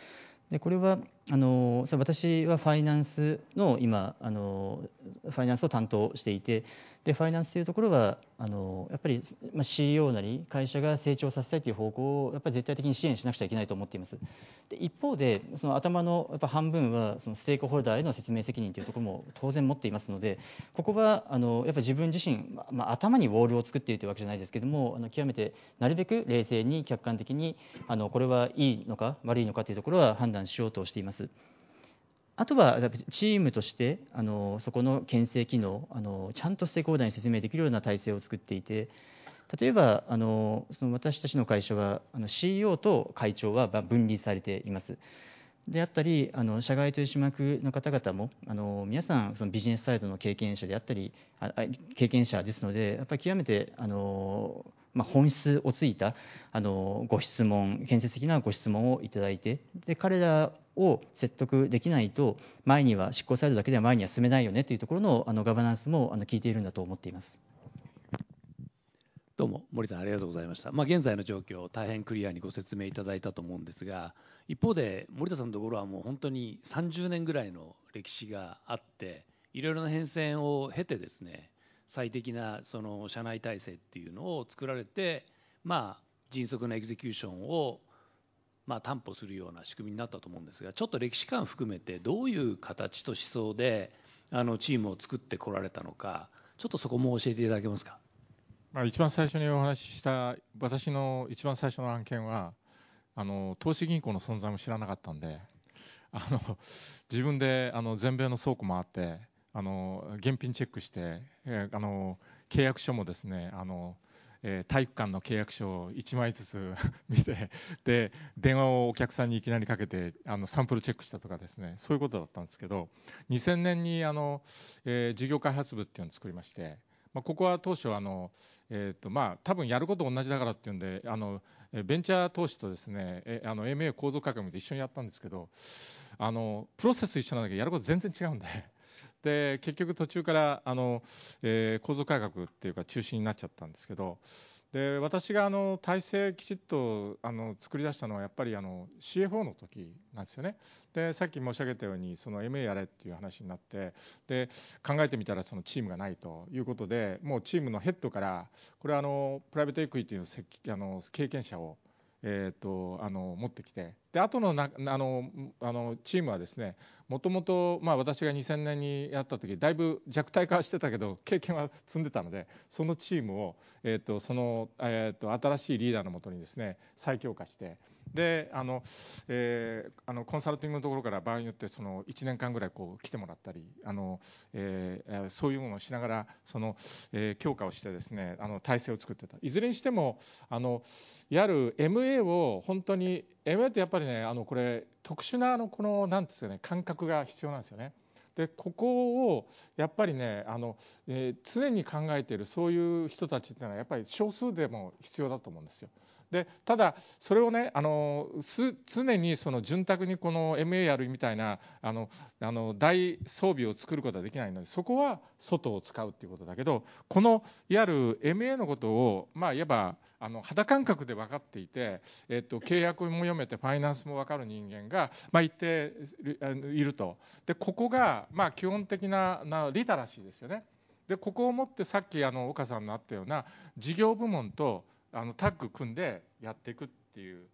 Speaker 4: でこれはあの私はファイナンスの今あのファイナンスを担当していてでファイナンスというところはあのやっぱり、ま、CEO なり会社が成長させたいという方向をやっぱり絶対的に支援しなくちゃいけないと思っています。で一方でその頭のやっぱ半分はそのステークホルダーへの説明責任というところも当然持っていますのでここはあのやっぱり自分自身、まあ、頭にウォールを作っているというわけじゃないですけどもあの極めてなるべく冷静に客観的にあのこれはいいのか悪いのかというところは判断しようとしています。あとはチームとしてあのそこの牽制機能あのちゃんとステークホルダーに説明できるような体制を作っていて例えばあのその私たちの会社はあの CEO と会長は分離されています。であったりあの社外取締役の方々もあの皆さんそのビジネスサイドの経験者であったり経験者ですのでやっぱり極めてあのまあ、本質をついたあのご質問建設的なご質問をいただいてで彼らを説得できないと前には執行サイドだけでは前には進めないよねというところのあのガバナンスもあの聞いているんだと思っています。
Speaker 2: どうも森さんありがとうございました、まあ、現在の状況大変クリアにご説明いただいたと思うんですが一方で森田さんのところはもう本当に30年ぐらいの歴史があっていろいろな変遷を経てですね最適なその社内体制っていうのを作られて、まあ、迅速なエグゼキューションをまあ担保するような仕組みになったと思うんですが、ちょっと歴史観含めて、どういう形と思想であのチームを作ってこられたのか、ちょっとそこも教えていただけますか？
Speaker 3: まあ、一番最初にお話しした私の一番最初の案件はあの投資銀行の存在も知らなかったんであの自分であの全米の倉庫回ってあの現品チェックして、えー、あの契約書もですねあのえー、体育館の契約書を1枚ずつ <laughs> 見てで電話をお客さんにいきなりかけてあのサンプルチェックしたとかですねそういうことだったんですけど2000年にあの、えー、事業開発部っていうのを作りまして、まあ、ここは当初あの、えーとまあ、多分やること同じだからっていうんであのベンチャー投資とですねえあの MA 構造改革で一緒にやったんですけどあのプロセス一緒なんだけどやること全然違うんでで結局途中からあの、えー、構造改革っていうか中心になっちゃったんですけどで私があの体制きちっとあの作り出したのはやっぱりあの CFO の時なんですよね。でさっき申し上げたようにその MA やれっていう話になってで考えてみたらそのチームがないということでもうチームのヘッドからこれはあのプライベートエクイティのあの経験者をえーと、あの持ってきてで後のなあのあのチームはですねもともと私が2000年にやった時だいぶ弱体化してたけど経験は積んでたのでそのチームを、えーとそのえーと、新しいリーダーのもとにですね再強化してであの、えー、あのコンサルティングのところから場合によってその1年間ぐらいこう来てもらったりあの、えー、そういうものをしながらその、えー、強化をしてですねあの体制を作ってた。いずれにしてもあのいわゆる MA を本当に MA ってやっぱりねあのこれ特殊なあのこのなんですよね感覚が必要なんですよね。でここをやっぱりねあの、えー、常に考えているそういう人たちっていうのはやっぱり少数でも必要だと思うんですよ。でただ、それをねあの常にその潤沢にこの MA やるみたいなあのあの大装備を作ることはできないのでそこは外を使うっていうことだけどこのいわゆる MA のことをまあいわばあの肌感覚で分かっていて、えっと、契約も読めてファイナンスも分かる人間が、まあ、一定いると。でここが、まあ、基本的ななリタラシーですよね。でここをもってさっきあの岡さんのあったような事業部門とあのタッグ組んでやっていくっていう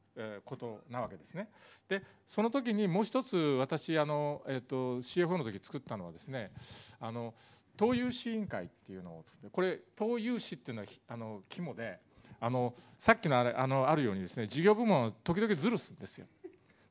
Speaker 3: ことなわけですね。でその時にもう一つ私あの、えーと、CFO の時作ったのはですねあの投融資委員会っていうのを作ってこれ投融資っていうのはあの肝であのさっきのあれあのあるようにですね事業部門を時々ずるすんですよ。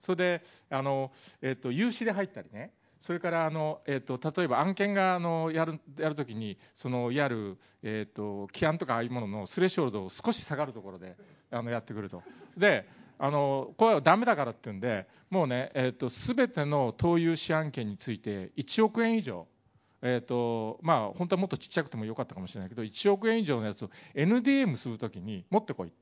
Speaker 3: それであの、えーと、融資で入ったりねそれからあの、えーと、例えば案件があのやるやるときにそのいわゆる、えーと、規範とかああいうもののスレッショルドを少し下がるところであのやってくると。であのこれはダメだからっていうんでもうね、えー、と全ての投融資案件について1億円以上えーとまあ、本当はもっとちっちゃくてもよかったかもしれないけど1億円以上のやつを NDA するときに持ってこい。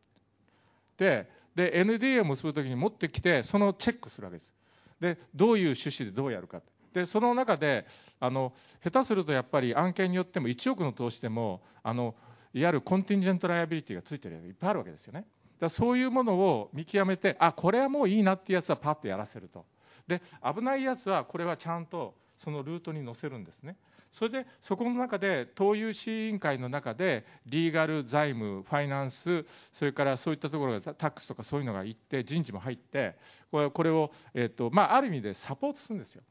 Speaker 3: でで NDA を結ぶときに持ってきてそのチェックするわけです。でどういう趣旨でどうやるか。でその中であの下手するとやっぱり案件によっても1億の投資でもあのいわゆる contingent liability がついてるやついっぱいあるわけですよね。だそういうものを見極めてあこれはもういいなっていうやつはパッとやらせると。で危ないやつはこれはちゃんとそのルートに載せるんですね。それでそこの中で投融資委員会の中でリーガル財務ファイナンスそれからそういったところがタックスとかそういうのが行って人事も入ってこれこれを、えーとまあ、ある意味でサポートするんですよ。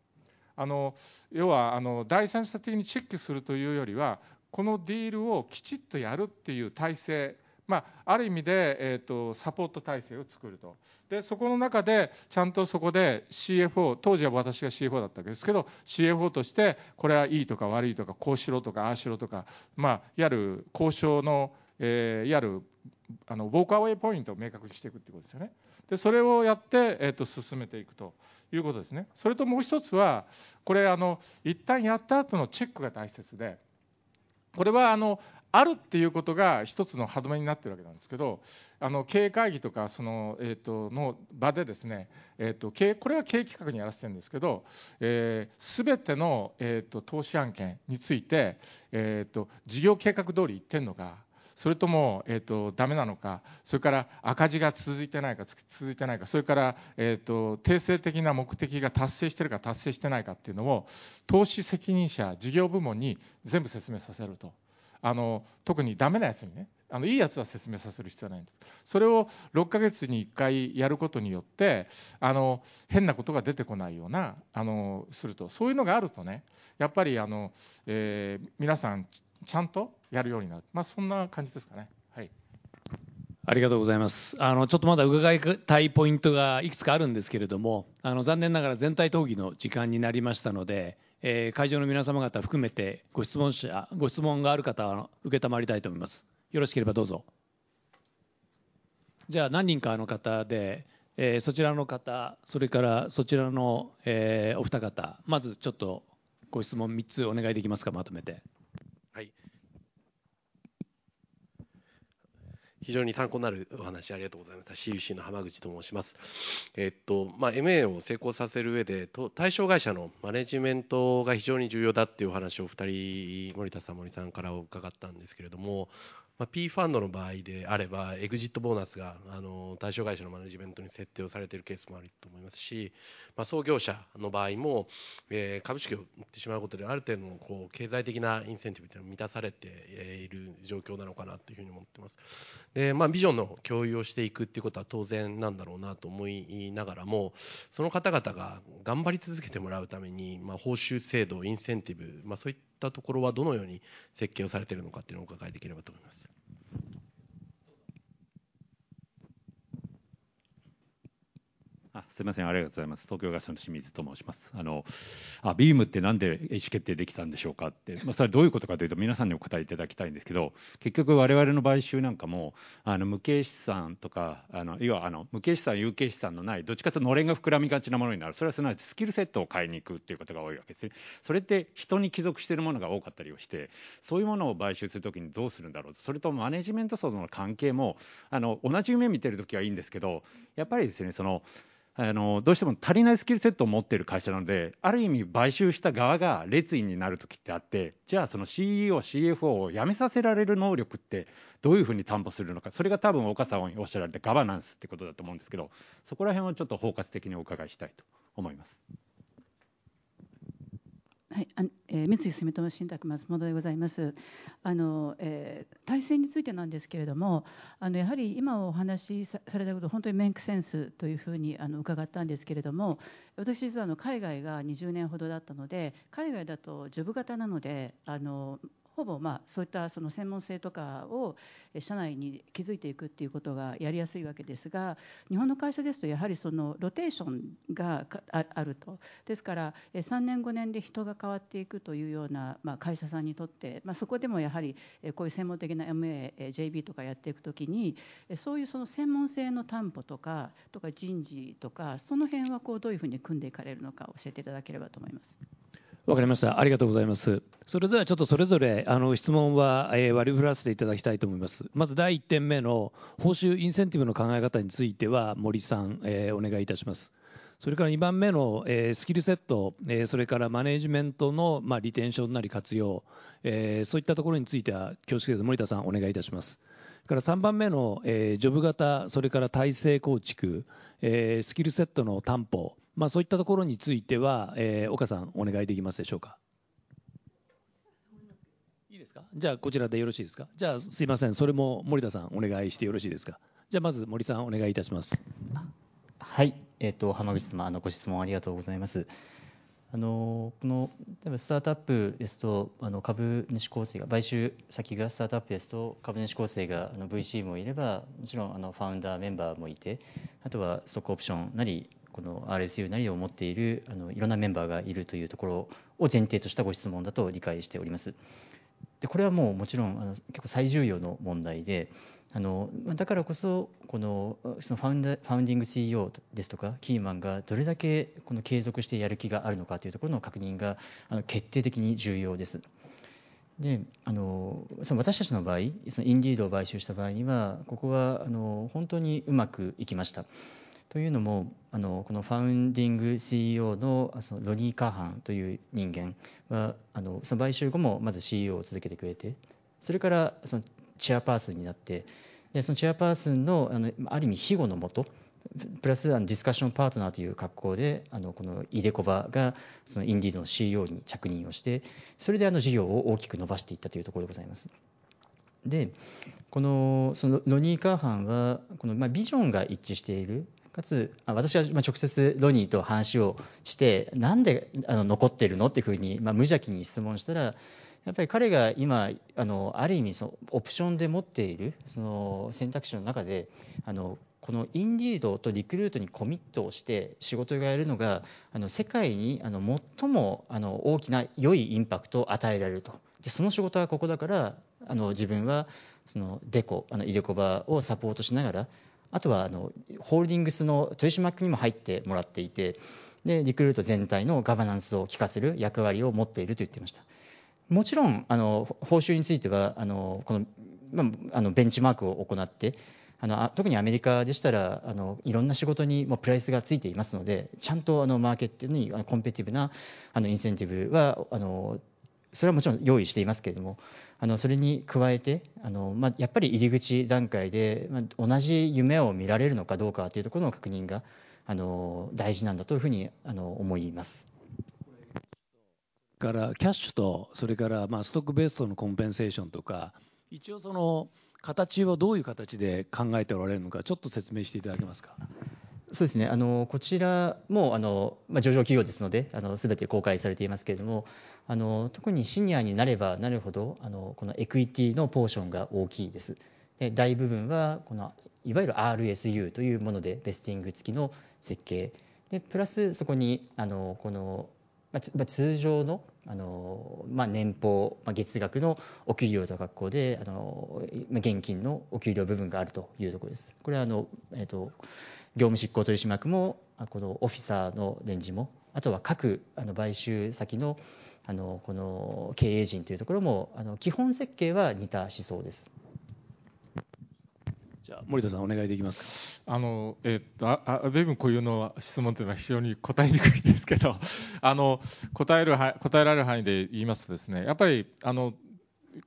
Speaker 3: あの要はあの第三者的にチェックするというよりはこのディールをきちっとやるっていう体制まあ、ある意味で、えーと、サポート体制を作ると。でそこの中でちゃんとそこで CFO 当時は私が CFO だったわけですけど CFO としてこれはいいとか悪いとかこうしろとかああしろとか、まあ、いわゆる交渉の、えー、いわゆるあのウォークアウェイポイントを明確にしていくってことですよね。でそれをやって、えーと進めていくと。いうことですね。それともう一つは、これ、あの一旦やった後のチェックが大切で、これはあのあるっていうことが一つの歯止めになってるわけなんですけど、あの経営会議とかその、えー、との場でですね、えー、と経これは経営企画にやらせてるんですけど、す、えー、べ、ての、えー、と投資案件について、えー、と事業計画通りいってるのか、それとも、えーと、ダメなのか、それから赤字が続いてないか、続いてないか、それから、えーと、定性的な目的が達成してるか、達成してないかっていうのを、投資責任者、事業部門に全部説明させると。あの特にダメなやつにねあのいいやつは説明させる必要はないんですそれを6ヶ月に1回やることによってあの変なことが出てこないようなあのするとそういうのがあるとねやっぱりあの、えー、皆さんちゃんとやるようになる、まあ、そんな感じですかね。はい
Speaker 2: ありがとうございます。あのちょっとまだ伺いたいポイントがいくつかあるんですけれども、あの残念ながら全体討議の時間になりましたので、えー、会場の皆様方含めてご質問者ご質問がある方は承りたいと思います。よろしければどうぞ。じゃあ何人かの方で、えー、そちらの方、それからそちらの、えー、お二方、まずちょっとご質問3つお願いできますか、まとめて。
Speaker 5: はい。非常に参考になるお話ありがとうございました。CUC の浜口と申します。えっと、まあ、MA を成功させる上で、対象会社のマネジメントが非常に重要だっていうお話を2人、森田さん、森さんから伺ったんですけれども、まあ、P ファンドの場合であれば、エグジットボーナスがあの対象会社のマネジメントに設定をされているケースもあると思いますし、まあ、創業者の場合も、えー、株式を売ってしまうことで、ある程度のこう経済的なインセンティブというのは満たされている状況なのかなというふうに思ってます。でまあ、ビジョンの共有をしていくということは当然なんだろうなと思いながらも、その方々が頑張り続けてもらうために、まあ、報酬制度、インセンティブ、まあ、そういったところはどのように設計をされているのかというのをお伺いできればと思います。
Speaker 6: すみません、ありがとうございます。東京ガスの清水と申します。あのあビームってなんで意思決定できたんでしょうかって、まあ、それはどういうことかというと、皆さんにお答えいただきたいんですけど、結局、我々の買収なんかも、あの無形資産とか、あの要はあの無形資産、有形資産のない、どっちかというとのれんが膨らみがちなものになる、それはすなわちスキルセットを買いに行くっていうことが多いわけですね。それって人に帰属しているものが多かったりをして、そういうものを買収するときにどうするんだろうと、それとマネジメント層との関係も、あの同じ夢見てるときはいいんですけど、やっぱりですね、そのあのどうしても足りないスキルセットを持っている会社なのである意味買収した側が列位になる時ってあってじゃあその CEO、CFO を辞めさせられる能力ってどういうふうに担保するのかそれが多分岡さんおっしゃられたガバナンスってことだと思うんですけどそこら辺をちょっと包括的にお伺いしたいと思います。
Speaker 7: はい、あえー、三井住友信託松本でございます。あの、えー、体制についてなんですけれども、あのやはり今お話しされたこと本当にメイクセンスというふうにあの伺ったんですけれども、私実はあの海外が20年ほどだったので、海外だとジョブ型なので、あのほぼまあそういったその専門性とかを社内に築いていくっていうことがやりやすいわけですが日本の会社ですとやはりそのロテーションがあるとですから3年5年で人が変わっていくというようなまあ会社さんにとって、まあ、そこでもやはりこういう専門的な MAJB とかやっていくときにそういうその専門性の担保とかとか人事とかその辺はこうどういうふうに組んでいかれるのか教えていただければと思います。
Speaker 2: わかりました。ありがとうございます。それではちょっとそれぞれあの質問は、えー、割り振らせていただきたいと思います。まず第1点目の報酬インセンティブの考え方については森さん、えー、お願いいたします。それから2番目の、えー、スキルセット、えー、それからマネジメントの、まあ、リテンションなり活用、えー、そういったところについては恐縮です森田さんお願いいたします。から3番目の、えー、ジョブ型、それから体制構築、えー、スキルセットの担保、まあ、そういったところについては、えー、岡さん、お願いできますでしょうか？いいですか？じゃあ、こちらでよろしいですか？じゃあ、すいません、それも森田さん、お願いしてよろしいですか？じゃあ、まず森さん、お願いいたします。
Speaker 4: はい、えっ、ー、と、浜口様、あのご質問ありがとうございます。あのこの例えばスタートアップですとあの株主構成が買収先がスタートアップですと株主構成があの VC もいればもちろんあのファウンダーメンバーもいてあとはストックオプションなりこの RSU なりを持っているあのいろんなメンバーがいるというところを前提としたご質問だと理解しております。でこれはもうもちろんあの結構最重要の問題であのだからこそこのそのファウンダファウンディング CEO ですとかキーマンがどれだけこの継続してやる気があるのかというところの確認があの決定的に重要です。であのその私たちの場合そのインディードを買収した場合にはここはあの本当にうまくいきました。というのもあのこのファウンディング CEO のそのロニー・カーハンという人間はあのその買収後もまず CEO を続けてくれてそれからそのチェアパーソンになってでそのチェアパーソンのあのある意味庇護のもとプラスあのディスカッションパートナーという格好であのこのイデコバがそのインディードの CEO に着任をしてそれであの事業を大きく伸ばしていったというところでございます。でこのそのロニー・カーハンはこの、まあ、ビジョンが一致しているかつ私は直接ロニーと話をしてなんであの残ってるのっていうふうに、まあ、無邪気に質問したらやっぱり彼が今あのある意味そのオプションで持っているその選択肢の中であのこのインディードとリクルートにコミットをして仕事をやるのがあの世界にあの最もあの大きな良いインパクトを与えられると。でその仕事はここだからあの自分はそのデコあのイデコバをサポートしながらあとはあのホールディングスの取締役にも入ってもらっていてでリクルート全体のガバナンスを効かせる役割を持っていると言っていました。もちろんあの報酬についてはあのこの、まあ、あのベンチマークを行ってあの特にアメリカでしたらあのいろんな仕事にもプライスがついていますのでちゃんとあのマーケットにコンペティブなあのインセンティブはあのそれはもちろん用意していますけれどもあのそれに加えてあの、まあ、やっぱり入り口段階で、まあ、同じ夢を見られるのかどうかというところの確認があの大事なんだというふうにあの思います。
Speaker 2: からキャッシュとそれからまあストックベーストのコンペンセーションとか一応その形をどういう形で考えておられるのかちょっと説明していただけますか？
Speaker 4: そうですね。あのこちらもあの、まあ、上場企業ですのであの全て公開されていますけれどもあの特にシニアになればなるほどあのこのエクイティのポーションが大きいです。で大部分はこのいわゆる RSU というものでベスティング付きの設計。でプラスそこにあのこの、まあ、通常のあの、まあ、年俸、まあ、月額のお給料と格好であのま現金のお給料部分があるというところです。これはあの、えっと業務執行取締役もこのオフィサーのレンジもあとは各あの買収先のあのこの経営陣というところもあの基本設計は似た思想です。
Speaker 2: じゃあ森田さんお願いできます
Speaker 3: か？あのえっとあベブン固有の質問というのは非常に答えにくいんですけど、あの答える答えられる範囲で言いますとですね、やっぱりあの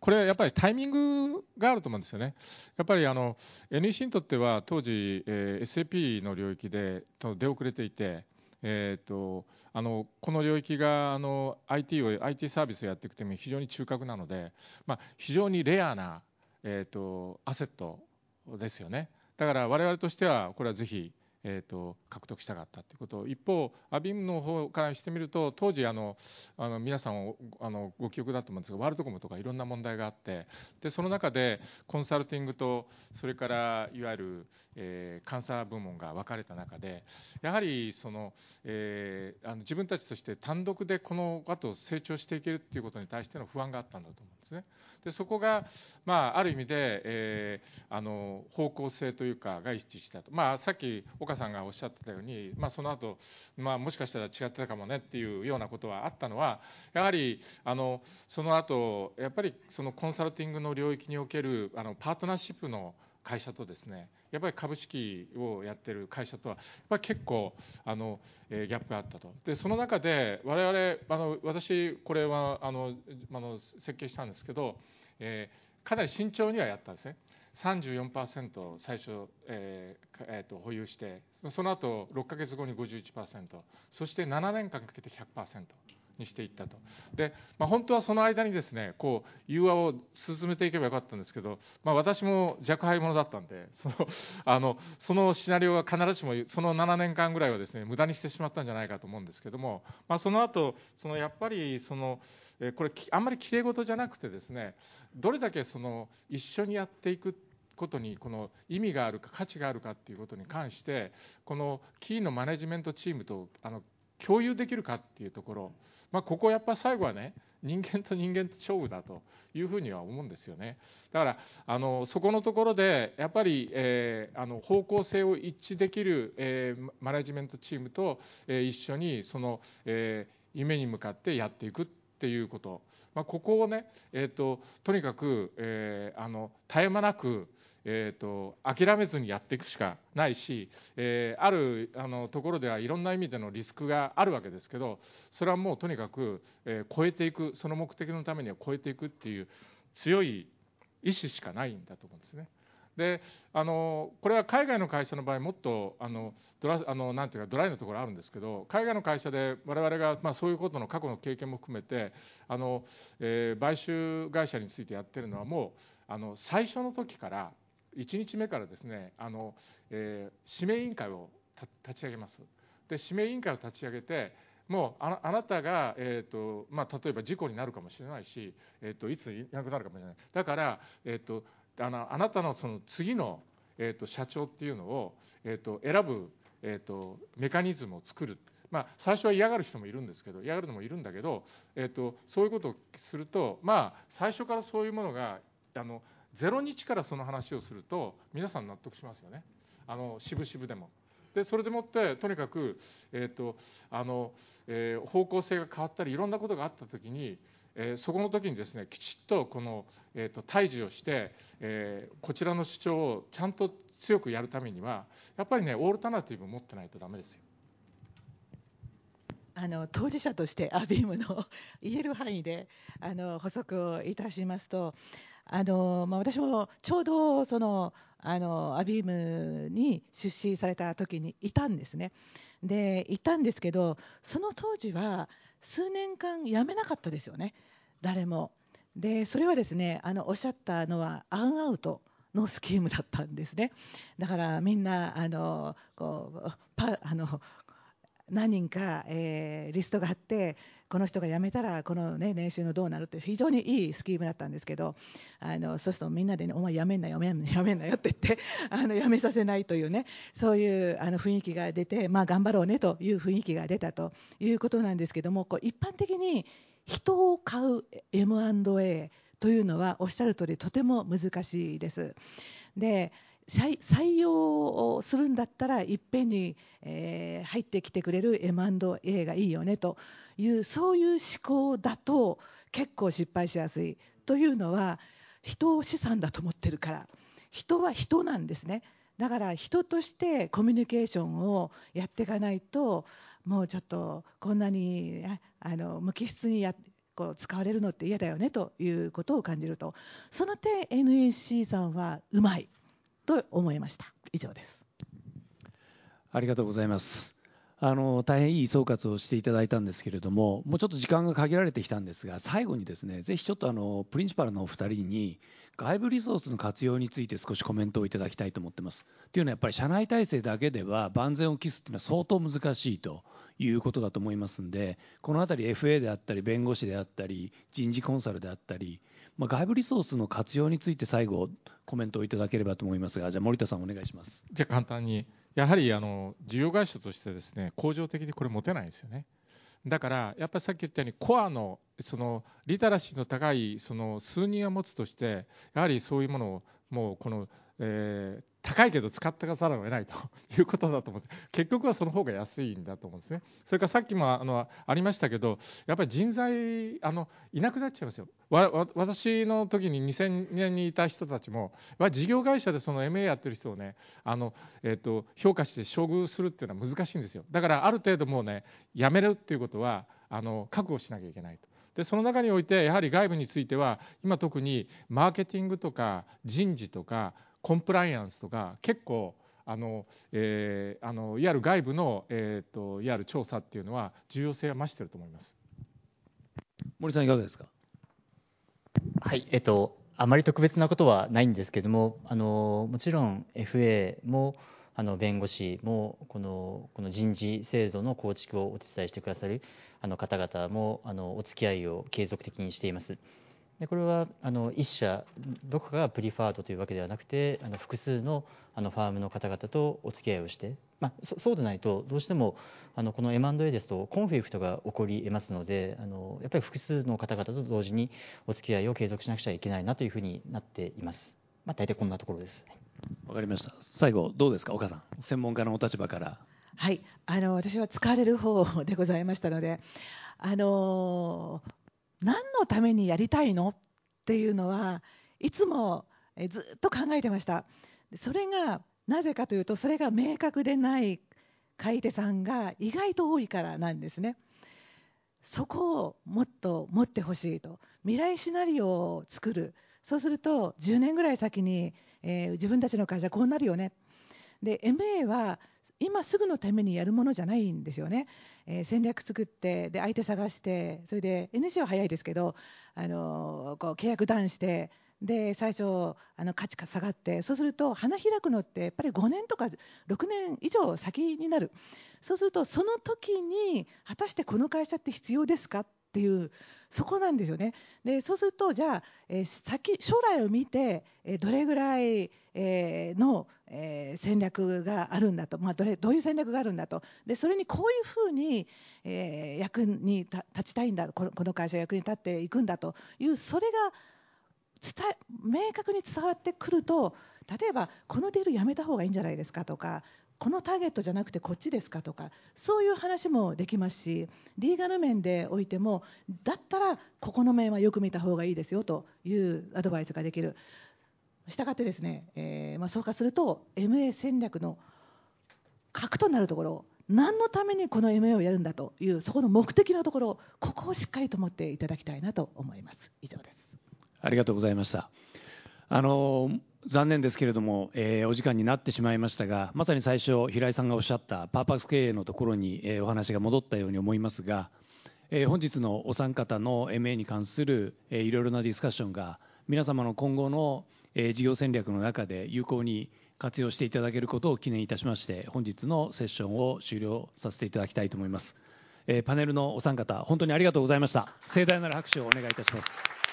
Speaker 3: これはやっぱりタイミングがあると思うんですよね。やっぱりあの NEC にとっては当時、えー、SAP の領域で出遅れていて、えーと、あのこの領域があの IT, を IT サービスをやっていくために非常に中核なので、まあ、非常にレアな、えーと、アセットですよね。だから我々としてはこれはぜひえーと、獲得したかったということ一方、アビムの方からしてみると当時あのあの皆さんあのご記憶だと思うんですがワールドコムとかいろんな問題があってでその中でコンサルティングとそれからいわゆる、えー、監査部門が分かれた中でやはりその、えー、あの自分たちとして単独でこの後成長していけるということに対しての不安があったんだと思うんですね。でそこが、まあ、ある意味で、えー、あの方向性というかが一致したと、まあ、さっき岡さんがおっしゃってたように、まあ、その後、まあもしかしたら違ってたかもねっていうようなことはあったのはやはりあのその後やっぱりそのコンサルティングの領域におけるあのパートナーシップの会社とですねやっぱり株式をやってる会社とはやっぱり結構あの、えー、ギャップがあったと。でその中で我々あの私これはあのあの設計したんですけど、えー、かなり慎重にはやったんですね。34%最初、えーえー、と保有してその後6か月後に51%そして7年間かけて100%。にしていったと。で、まあ、本当はその間にですね、こう、融和を進めていけばよかったんですけど、まあ、私も若輩者だったんで、<laughs> その、あの、そのシナリオは必ずしも、その7年間ぐらいはですね、無駄にしてしまったんじゃないかと思うんですけども、まあ、その後、その、やっぱり、その、えこれ、あんまりきれい事じゃなくてですね、どれだけその、一緒にやっていくことにこの意味があるか価値があるかっていうことに関してこのキーのマネジメントチームとあの共有できるかっていうところまあ、ここやっぱ最後はね人間と人間と勝負だというふうには思うんですよね。だからあのそこのところでやっぱり、えー、あの方向性を一致できる、えー、マネジメントチームと、えー、一緒にその、えー、夢に向かってやっていくっていうこと、まあ、ここをね、えーと、とにかく、えー、あの絶え間なくえーと、諦めずにやっていくしかないし、えー、あるあのところではいろんな意味でのリスクがあるわけですけどそれはもうとにかく、えー、超えていくその目的のためには超えていくっていう強い意志しかないんだと思うんですね。であのこれは海外の会社の場合もっとあのドラあのなんていうかドライなところあるんですけど海外の会社で我々が、まあ、そういうことの過去の経験も含めてあの、えー、買収会社についてやってるのはもうあの最初の時から1日目からですねあの、えー、指名委員会を立ち上げます。で指名委員会を立ち上げてもうあなたが、えーとまあ、例えば事故になるかもしれないし、えーと、いついなくなるかもしれない。だから、えーと、あのあなたのその次の、えーと、社長っていうのを、えー、と選ぶ、えー、とメカニズムを作る、まあ、最初は嫌がる人もいるんですけど嫌がるのもいるんだけど、えー、とそういうことをすると、まあ、最初からそういうものがあの0日からその話をすると皆さん納得しますよねあの渋々でも。でそれでもってとにかく、えーとあのえー、方向性が変わったりいろんなことがあった時に、えー、そこの時にですねきちっとこの、えーと、対峙をして、えー、こちらの主張をちゃんと強くやるためにはやっぱりねオールタナティブを持ってないとダメですよ。
Speaker 1: あの当事者として <laughs> アビームの言える範囲であの補足をいたしますとあの、まあ、私もちょうどそのあのアビームに出資された時にいたんですね。でいたんですけどその当時は数年間辞めなかったですよね誰も。でそれはですねあのおっしゃったのはアンアウトのスキームだったんですねだからみんなあのこうパあの何人か、えー、リストがあってこの人が辞めたらこの、ね、年収のどうなるって非常にいいスキームだったんですけどあのそうするとみんなで、ね、お前辞めんなよ辞めんなよ辞めんなよって言って <laughs> あの辞めさせないというねそういうあの雰囲気が出て、まあ、頑張ろうねという雰囲気が出たということなんですけどもこう一般的に人を買う M&A というのはおっしゃる通りとても難しいです。で採用をするんだったらいっぺんに、えー、入ってきてくれる M&A がいいよねというそういう思考だと結構失敗しやすい。というのは人を資産だと思ってるから。人は人なんですね。だから人としてコミュニケーションをやっていかないともうちょっとこんなにあの無機質にやこう使われるのって嫌だよねということを感じると。その点 NEC さんはうまい。と思いました。以上です。
Speaker 2: ありがとうございます。あの大変いい総括をしていただいたんですけれどももうちょっと時間が限られてきたんですが最後にですねぜひちょっとあのプリンシパルのお二人に外部リソースの活用について少しコメントをいただきたいと思ってます。というのはやっぱり社内体制だけでは万全を期すというのは相当難しいということだと思いますんでこの辺り FA であったり弁護士であったり人事コンサルであったりまあ、外部リソースの活用について最後コメントをいただければと思いますがじゃあ森田さんお願いします。
Speaker 3: じゃあ簡単にやはりあの事業会社としてですね恒常的にこれ持てないですよね。だからやっぱりさっき言ったようにコアのそのリテラシーの高いその数人を持つとしてやはりそういうものをもうこの、えー、高いけど使ってかざるを得ないと。<laughs> いうことだと思って。結局はその方が安いんだと思うんですね。それからさっきもあのありましたけどやっぱり人材あのいなくなっちゃいますよ。私の時に2000年にいた人たちも事業会社でその MA やってる人をねあの、えーと、評価して処遇するっていうのは難しいんですよ。だからある程度もうね辞めるっていうことはあの覚悟しなきゃいけないと。でその中においてやはり外部については今特にマーケティングとか人事とかコンプライアンスとか結構あの、えー、あのいわゆる外部の、えーと、いわゆる調査っていうのは重要性が増していると思います
Speaker 2: 森さんいかがですか？
Speaker 4: はいえっとあまり特別なことはないんですけどもあのもちろん FA もあの弁護士もこのこの人事制度の構築をお手伝いしてくださるあの方々もあのお付き合いを継続的にしています。でこれはあの1社どこかがプリファードというわけではなくてあの複数のあのファームの方々とお付き合いをして、まあ、そそうでないとどうしてもあのこの M&A ですとコンフリクトが起こり得ますのであのやっぱり複数の方々と同時にお付き合いを継続しなくちゃいけないなというふうになっています。まあ、大体こんなところです。
Speaker 2: わかりました。最後どうですか？岡さん専門家のお立場から。
Speaker 1: はいあの私は使われる方でございましたのであの何のためにやりたいの？っていうのはいつもずっと考えてました。それがなぜかというとそれが明確でない買い手さんが意外と多いからなんですね。そこをもっと持ってほしいと。未来シナリオを作る。そうすると10年ぐらい先に、えー、自分たちの会社こうなるよね。で MA は今すぐのためにやるものじゃないんですよね、えー、戦略作ってで相手探してそれで NC は早いですけど、あのー、こう契約断してで最初あの価値が下がってそうすると花開くのってやっぱり5年とか6年以上先になる。そうするとその時に果たしてこの会社って必要ですかっていうそこなんですよね。でそうするとじゃあ、えー、先将来を見て、えー、どれぐらい、えー、の、え、戦略があるんだと、まあ、どれどういう戦略があるんだと。でそれにこういうふうに、え、役に立ちたいんだこのこの会社役に立っていくんだと。いうそれが伝明確に伝わってくると例えばこのディールやめた方がいいんじゃないですかとかこのターゲットじゃなくてこっちですかとかそういう話もできますしリーガル面でおいてもだったらここの面はよく見た方がいいですよというアドバイスができる。したがってですね、えー、まあ、そうかすると MA 戦略の核となるところ何のためにこの MA をやるんだというそこの目的のところここをしっかりと持っていただきたいなと思います。以上です。
Speaker 2: ありがとうございました。あの残念ですけれども、えー、お時間になってしまいましたが、まさに最初、平井さんがおっしゃったパーパス経営のところに、えー、お話が戻ったように思いますが、えー、本日のお三方の MA に関する、えー、いろいろなディスカッションが、皆様の今後の、えー、事業戦略の中で有効に活用していただけることを記念いたしまして、本日のセッションを終了させていただきたいと思います。えー、パネルのお三方、本当にありがとうございました。盛大なる拍手をお願いいたします。